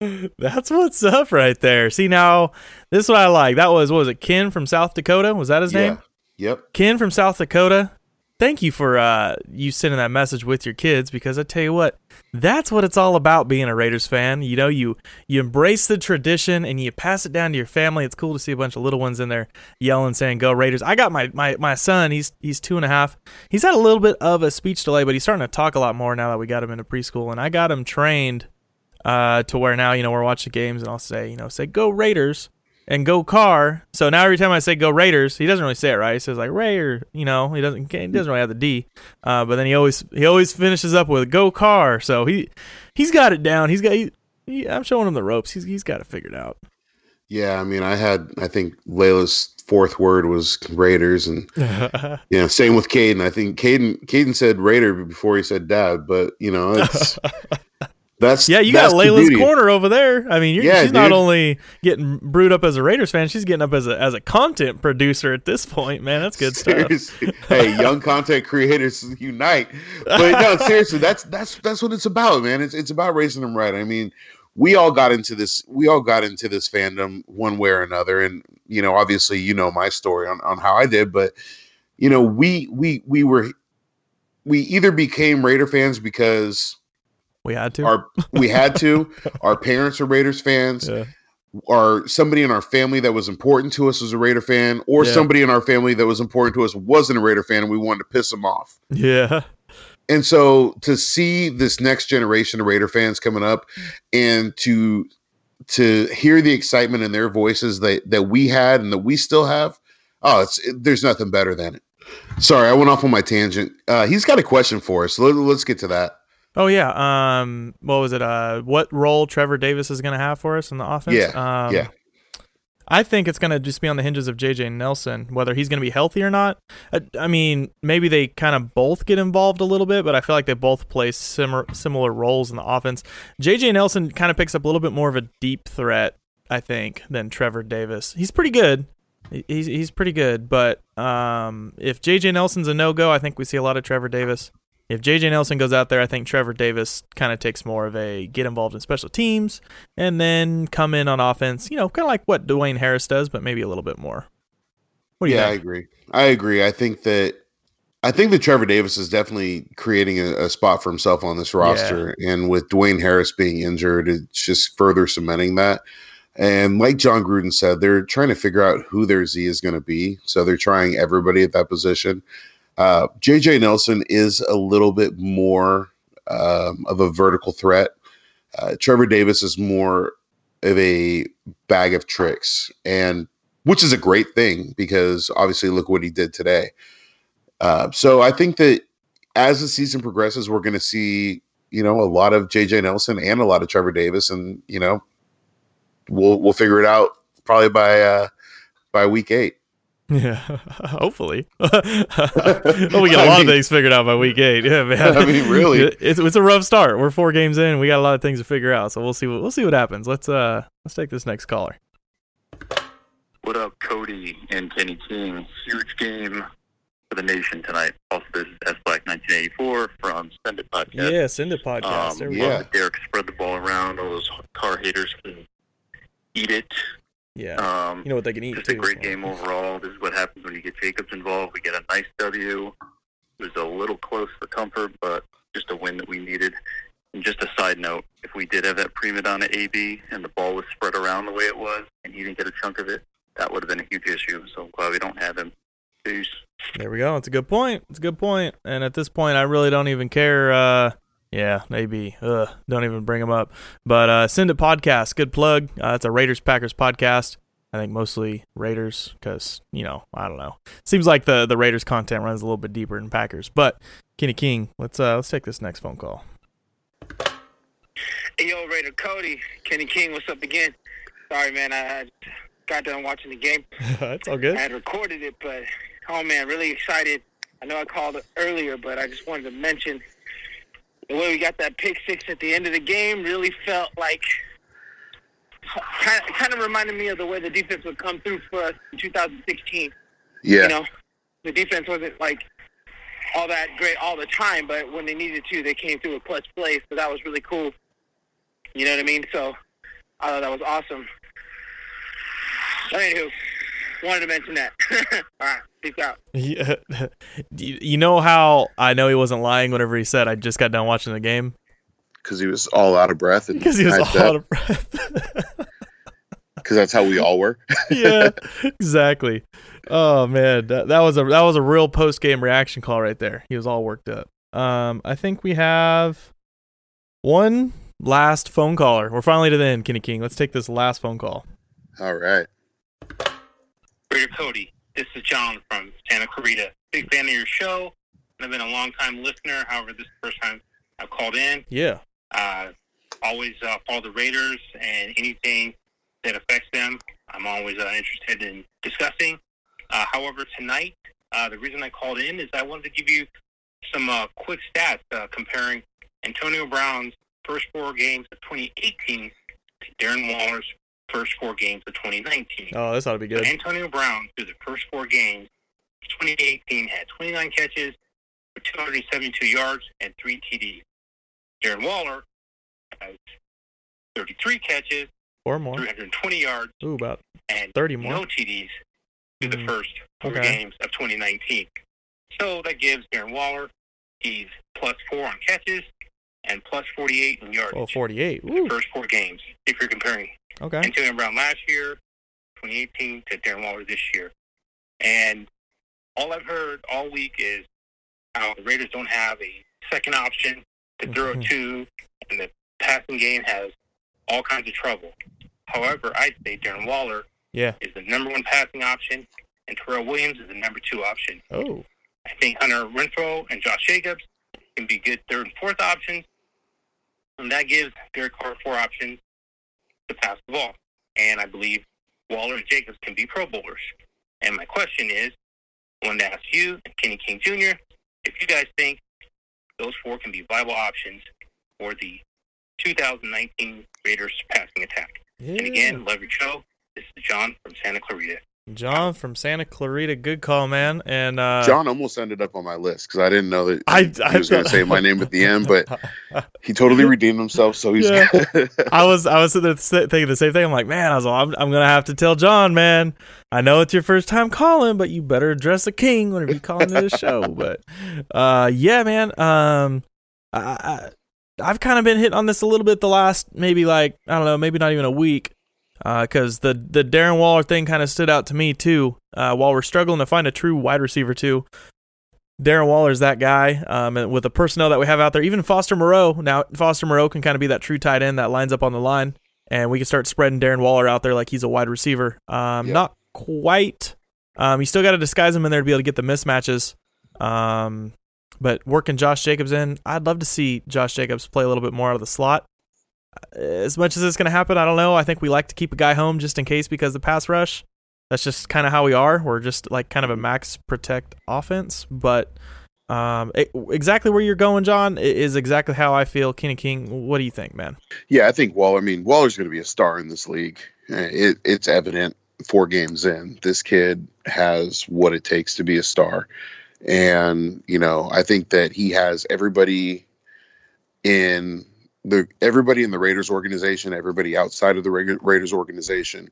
That's what's up right there. See now, this is what I like. That was what was it Ken from South Dakota? Was that his Yeah. name? Yep. Ken from South Dakota. Thank you for uh, you sending that message with your kids because I tell you what, that's what it's all about being a Raiders fan. You know, you you embrace the tradition and you pass it down to your family. It's cool to see a bunch of little ones in there yelling, saying "Go Raiders!" I got my my my son. He's he's two and a half. He's had a little bit of a speech delay, but he's starting to talk a lot more now that we got him into preschool, and I got him trained uh, to where now you know we're watching games and I'll say you know say "Go Raiders!" And go Carr. So now every time I say go Raiders, he doesn't really say it right. He says like Raider, you know, he doesn't he doesn't really have the D. Uh, but then he always he always finishes up with go Carr. So he he's got it down. He's got he, he, I'm showing him the ropes. He's he's got it figured out. Yeah, I mean, I had I think Layla's fourth word was Raiders, and you know, same with Caden. I think Caden Caden said Raider before he said Dad, but you know, it's that's yeah, you that's got Layla's corner over there. I mean, you're, Yeah, she's not only getting brewed up as a Raiders fan, she's getting up as a as a content producer at this point. Man, that's good stuff. Seriously. hey, young content creators unite. But no, seriously, that's that's that's what it's about, man. It's it's about raising them right. I mean, we all got into this. We all got into this fandom one way or another, and you know, obviously, you know my story on on how I did. But you know, we we we were we either became Raider fans because we had to. Our we had to. Our parents are Raiders fans. Or somebody in our family that was important to us was a Raider fan, or Yeah. somebody in our family that was important to us wasn't a Raider fan, and we wanted to piss them off. Yeah. And so to see this next generation of Raider fans coming up and to to hear the excitement in their voices that that we had and that we still have, oh, it's it, there's nothing better than it. Sorry, I went off on my tangent. Uh, he's got a question for us. Let, let's get to that. Oh yeah. Um, what was it? Uh, what role Trevor Davis is going to have for us in the offense? Yeah, Um, yeah. I think it's going to just be on the hinges of JJ Nelson whether he's going to be healthy or not. I, I mean, maybe they kind of both get involved a little bit, but I feel like they both play similar similar roles in the offense. JJ Nelson kind of picks up a little bit more of a deep threat, I think, than Trevor Davis. He's pretty good. He's he's pretty good, but um, if JJ Nelson's a no go, I think we see a lot of Trevor Davis. If JJ Nelson goes out there, I think Trevor Davis kind of takes more of a get involved in special teams and then come in on offense. You know, kind of like what Dwayne Harris does, but maybe a little bit more. What do you yeah, I agree. I agree. I think that I think that Trevor Davis is definitely creating a, a spot for himself on this roster, and with Dwayne Harris being injured, it's just further cementing that. And like Jon Gruden said, they're trying to figure out who their Z is going to be, so they're trying everybody at that position. Uh, JJ Nelson is a little bit more um, of a vertical threat. Uh, Trevor Davis is more of a bag of tricks, and which is a great thing because obviously look what he did today. Uh, so I think that as the season progresses, we're going to see you know a lot of JJ Nelson and a lot of Trevor Davis, and you know we'll we'll figure it out probably by uh, by week eight. Yeah, hopefully. well, we get a lot of things figured out by week eight. Yeah, man. I mean, really, it's it's a rough start. We're four games in. We got a lot of things to figure out. So we'll see what we'll see what happens. Let's uh let's take this next caller. What up, Cody and Kenny King? Huge game for the nation tonight. Also, this is S Black 1984 from Send It Podcast. Yeah, Send It Podcast. Um, There we love that Derek spread the ball around. All those Carr haters can eat it. Yeah. Um, you know what they can eat just too. a great game overall. This is what happens when you get Jacobs involved. We get a nice W. It was a little close for comfort, but just a win that we needed. And just a side note, if we did have that prima donna AB and the ball was spread around the way it was and he didn't get a chunk of it, that would have been a huge issue. So I'm glad we don't have him. Peace. There we go. It's a good point. It's a good point. And at this point, I really don't even care. Uh, yeah, maybe. Ugh, don't even bring them up. But uh, Send It podcast. Good plug. Uh, it's a Raiders Packers podcast. I think mostly Raiders because you know I don't know. Seems like the the Raiders content runs a little bit deeper than Packers. But Kenny King, let's uh let's take this next phone call. Hey, yo, Raider Cody, Kenny King, what's up again? Sorry, man, I I got done watching the game. That's all good. I had recorded it, but oh man, really excited. I know I called earlier, but I just wanted to mention the way we got that pick six at the end of the game. Really felt like kind of, kind of reminded me of the way the defense would come through for us in 2016. Yeah. You know, the defense wasn't like all that great all the time, but when they needed to, they came through with clutch plays. So that was really cool. You know what I mean? So I thought that was awesome. Anywho, wanted to mention that. all right, peace out. Yeah. you you know how I know he wasn't lying whenever he said I just got done watching the game because he was all out of breath. because he was all out of breath. Because that's how we all were. yeah, exactly. Oh man, that, that was a that was a real post game reaction call right there. He was all worked up. Um, I think we have one last phone caller. We're finally to the end, Kenny King. Let's take this last phone call. All right. Raider Cody, this is John from Santa Clarita. Big fan of your show. I've been a long time listener. However, this is the first time I've called in. Yeah. Uh, always uh, follow the Raiders and anything that affects them. I'm always uh, interested in discussing. Uh, however, tonight, uh, the reason I called in is I wanted to give you some uh, quick stats uh, comparing Antonio Brown's first four games of 2018 to Darren Waller's first four games of 2019. Oh, this ought to be good. Antonio Brown, through the first four games of 2018, had 29 catches for 272 yards and three TDs. Darren Waller has 33 catches, Or more. 320 yards, Ooh, about and 30 more. no TDs through the Mhm. first four Okay. games of 2019. So that gives Darren Waller, he's plus four on catches and plus 48 in yards. Oh, 48. in the first four games, if you're comparing Okay. Antonio Brown last year, 2018, to Darren Waller this year. And all I've heard all week is how the Raiders don't have a second option to throw Mm-hmm. to, and the passing game has all kinds of trouble. However, I'd say Darren Waller Yeah. is the number one passing option, and Tyrell Williams is the number two option. Oh. I think Hunter Renfrow and Josh Jacobs can be good third and fourth options, and that gives Derek Carr four options to pass the ball. And I believe Waller and Jacobs can be Pro Bowlers. And my question is, I wanted to ask you and Kenny King Jr. if you guys think those four can be viable options for the 2019 Raiders passing attack. And again, love your show. This is John from Santa Clarita. John from Santa Clarita. Good call, man. And uh, John almost ended up on my list because I didn't know that I- he I was going to say my name at the end, but he totally redeemed himself. So he's Yeah. I was I was thinking the same thing. I'm like, man, I was I'm, I'm gonna have to tell John, man. I know it's your first time calling, but you better address the king whenever you call into the show. But uh, yeah, man. Um, I, I I've kind of been hit on this a little bit the last maybe like I don't know, maybe not even a week. Because the the Darren Waller thing kind of stood out to me too. Uh, while we're struggling to find a true wide receiver too, Darren Waller's that guy. Um, and with the personnel that we have out there, even Foster Moreau. Now Foster Moreau can kind of be that true tight end that lines up on the line, and we can start spreading Darren Waller out there like he's a wide receiver. Um, not quite. Um, you still got to disguise him in there to be able to get the mismatches. Um, but working Josh Jacobs in, I'd love to see Josh Jacobs play a little bit more out of the slot. As much as it's going to happen, I don't know. I think we like to keep a guy home just in case because the pass rush. That's just kind of how we are. We're just like kind of a max protect offense, but um, it, exactly where you're going, John, is exactly how I feel. Kenny King, what do you think, man? Yeah, I think Waller. I mean, Waller's going to be a star in this league. Eh, it, it's evident four games in. This kid has what it takes to be a star, and you know, I think that he has everybody in the everybody in the Raiders organization, everybody outside of the Raiders organization,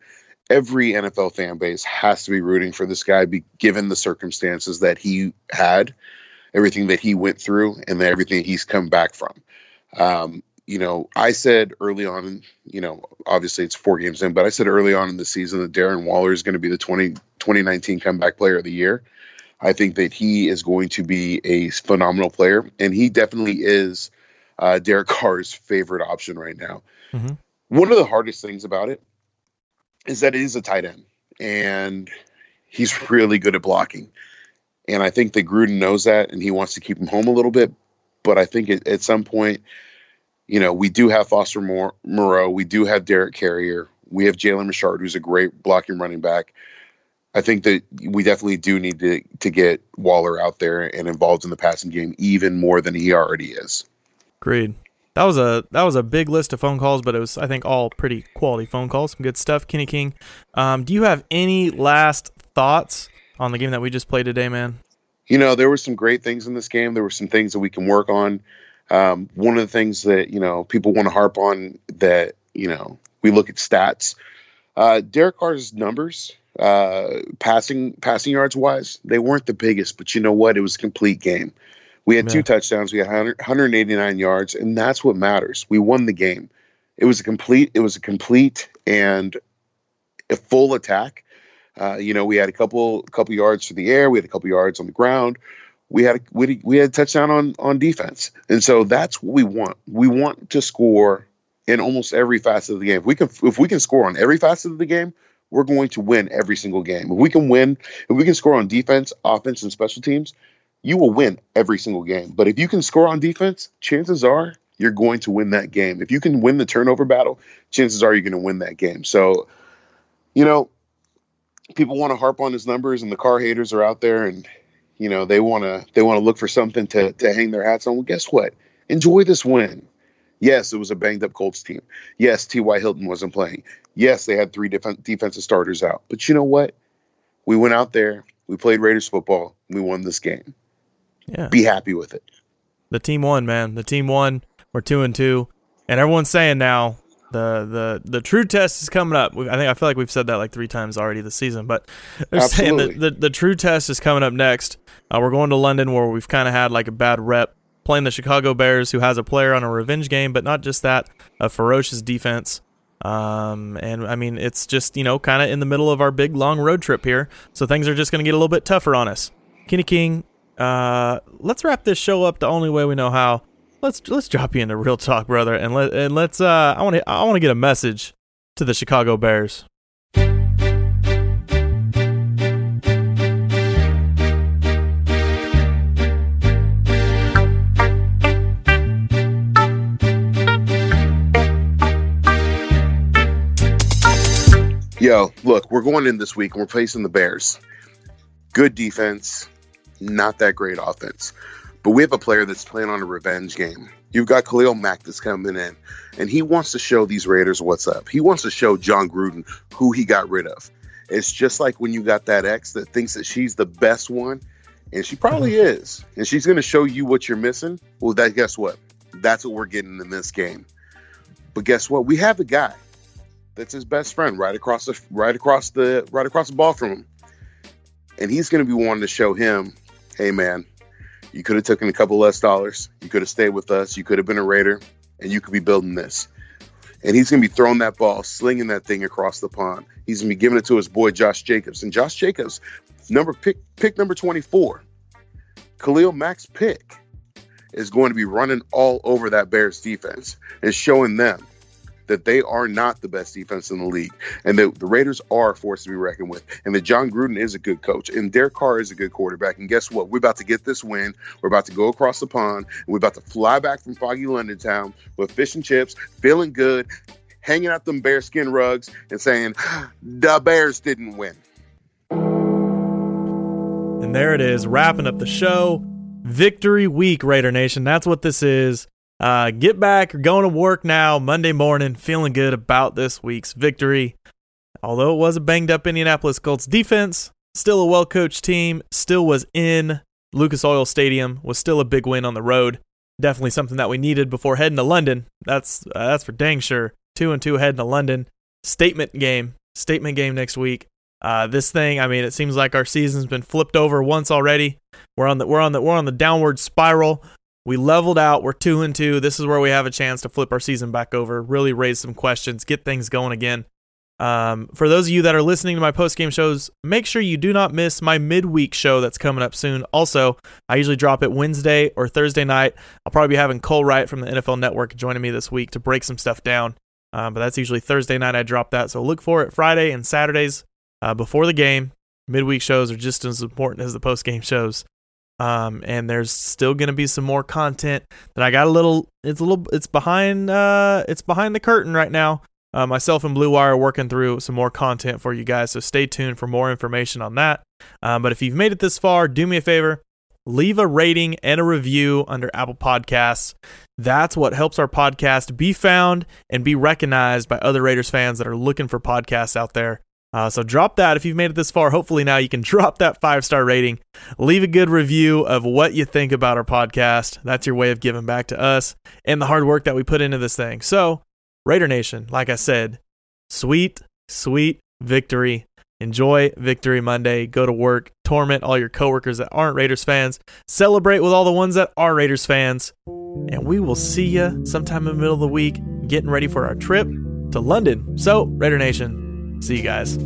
every NFL fan base has to be rooting for this guy, be, given the circumstances that he had everything that he went through and everything he's come back from. Um, you know, I said early on, you know, obviously it's four games in, but I said early on in the season that Darren Waller is going to be the 20, 2019 comeback player of the year. I think that he is going to be a phenomenal player, and he definitely is uh, Derek Carr's favorite option right now. Mm-hmm. One of the hardest things about it is that it is a tight end, and he's really good at blocking. And I think that Gruden knows that and he wants to keep him home a little bit. But I think at, at some point, you know, we do have Foster Moreau. We do have Derek Carrier. We have Jalen Richard, who's a great blocking running back. I think that we definitely do need to to get Waller out there and involved in the passing game even more than he already is. Agreed. That was a that was a big list of phone calls, but it was I think all pretty quality phone calls. Some good stuff. Kenny King, um, do you have any last thoughts on the game that we just played today, man? You know, there were some great things in this game. There were some things that we can work on. Um, one of the things that you know people want to harp on that you know we look at stats. Uh, Derek Carr's numbers, uh, passing passing yards wise, they weren't the biggest, but you know what? It was a complete game. We had two touchdowns. We had 100, 189 yards, and that's what matters. We won the game. It was a complete. It was a complete and a full attack uh, you know, we had a couple couple yards to the air, we had a couple yards on the ground. We had a, we, we had a touchdown on on defense, and so that's what we want. We want to score in almost every facet of the game. If we can if we can score on every facet of the game, we're going to win every single game. If we can win, if we can score on defense, offense, and special teams, you will win every single game. But if you can score on defense, chances are you're going to win that game. If you can win the turnover battle, chances are you're going to win that game. So, you know, people want to harp on his numbers and the Carr haters are out there and you know they want to they want to look for something to to hang their hats on. Well guess what? Enjoy this win. Yes it was a banged up colts team. Yes ty hilton wasn't playing. Yes they had three def- defensive starters out. But you know what? We went out there we played raiders football we won this game yeah be happy with it the team won man the team won we're two and two and everyone's saying now the the the true test is coming up. I think I feel like we've said that like three times already this season, but they're Absolutely. saying that the, the true test is coming up next. Uh, we're going to London where we've kind of had like a bad rep playing the Chicago Bears, who has a player on a revenge game, but not just that, a ferocious defense. Um, and I mean, it's just you know kind of in the middle of our big long road trip here, so things are just going to get a little bit tougher on us. Kenny King, uh, let's wrap this show up the only way we know how let's let's drop you into real talk, brother, and let and let's. Uh, I want to I want to get a message to the Chicago Bears. Yo, look, we're going in this week and we're facing the Bears. Good defense, not that great offense. But we have a player that's playing on a revenge game. You've got Khalil Mack that's coming in, and he wants to show these Raiders what's up. He wants to show Jon Gruden who he got rid of. It's just like when you got that ex that thinks that she's the best one, and she probably mm-hmm. is, and she's going to show you what you're missing. Well, that guess what? That's what we're getting in this game. But guess what? We have a guy that's his best friend right across the right across the right across the ball from him, and he's going to be wanting to show him, hey man, you could have taken a couple less dollars. You could have stayed with us. You could have been a Raider, and you could be building this. And he's going to be throwing that ball, slinging that thing across the pond. He's going to be giving it to his boy Josh Jacobs. And Josh Jacobs, number pick pick number 24, Khalil Mack's pick, is going to be running all over that Bears defense and showing them that they are not the best defense in the league, and that the Raiders are a force to be reckoned with, and that Jon Gruden is a good coach, and Derek Carr is a good quarterback. And guess what? We're about to get this win. We're about to go across the pond, and we're about to fly back from foggy London town with fish and chips, feeling good, hanging out them bearskin rugs, and saying, ah, "The Bears didn't win." And there it is, wrapping up the show. Victory week, Raider Nation. That's what this is. Uh, get back, you're going to work now, Monday morning, feeling good about this week's victory. Although it was a banged up Indianapolis Colts defense, still a well coached team, still was in Lucas Oil Stadium, was still a big win on the road. Definitely something that we needed before heading to London. That's uh, that's for dang sure. Two and two heading to London. Statement game, statement game next week. Uh, this thing, I mean, it seems like our season's been flipped over once already. We're on the we're on the we're on the downward spiral. We leveled out. We're two and two. This is where we have a chance to flip our season back over, really raise some questions, get things going again. Um, for those of you that are listening to my post game shows, make sure you do not miss my midweek show that's coming up soon. Also, I usually drop it Wednesday or Thursday night. I'll probably be having Cole Wright from the NFL Network joining me this week to break some stuff down. Um, but that's usually Thursday night I drop that. So look for it Friday and Saturdays uh, before the game. Midweek shows are just as important as the post game shows. Um, and there's still going to be some more content that I got a little. It's a little. It's behind. Uh, it's behind the curtain right now. Uh, myself and Blue Wire are working through some more content for you guys, so stay tuned for more information on that. Um, but if you've made it this far, do me a favor, leave a rating and a review under Apple Podcasts. That's what helps our podcast be found and be recognized by other Raiders fans that are looking for podcasts out there. Uh, so drop that if you've made it this far. Hopefully now you can drop that five star rating. Leave a good review of what you think about our podcast. That's your way of giving back to us and the hard work that we put into this thing. So Raider Nation, like I said, sweet, sweet victory. Enjoy Victory Monday. Go to work, torment all your coworkers that aren't Raiders fans, celebrate with all the ones that are Raiders fans, and we will see you sometime in the middle of the week getting ready for our trip to London. So, Raider Nation, See you guys.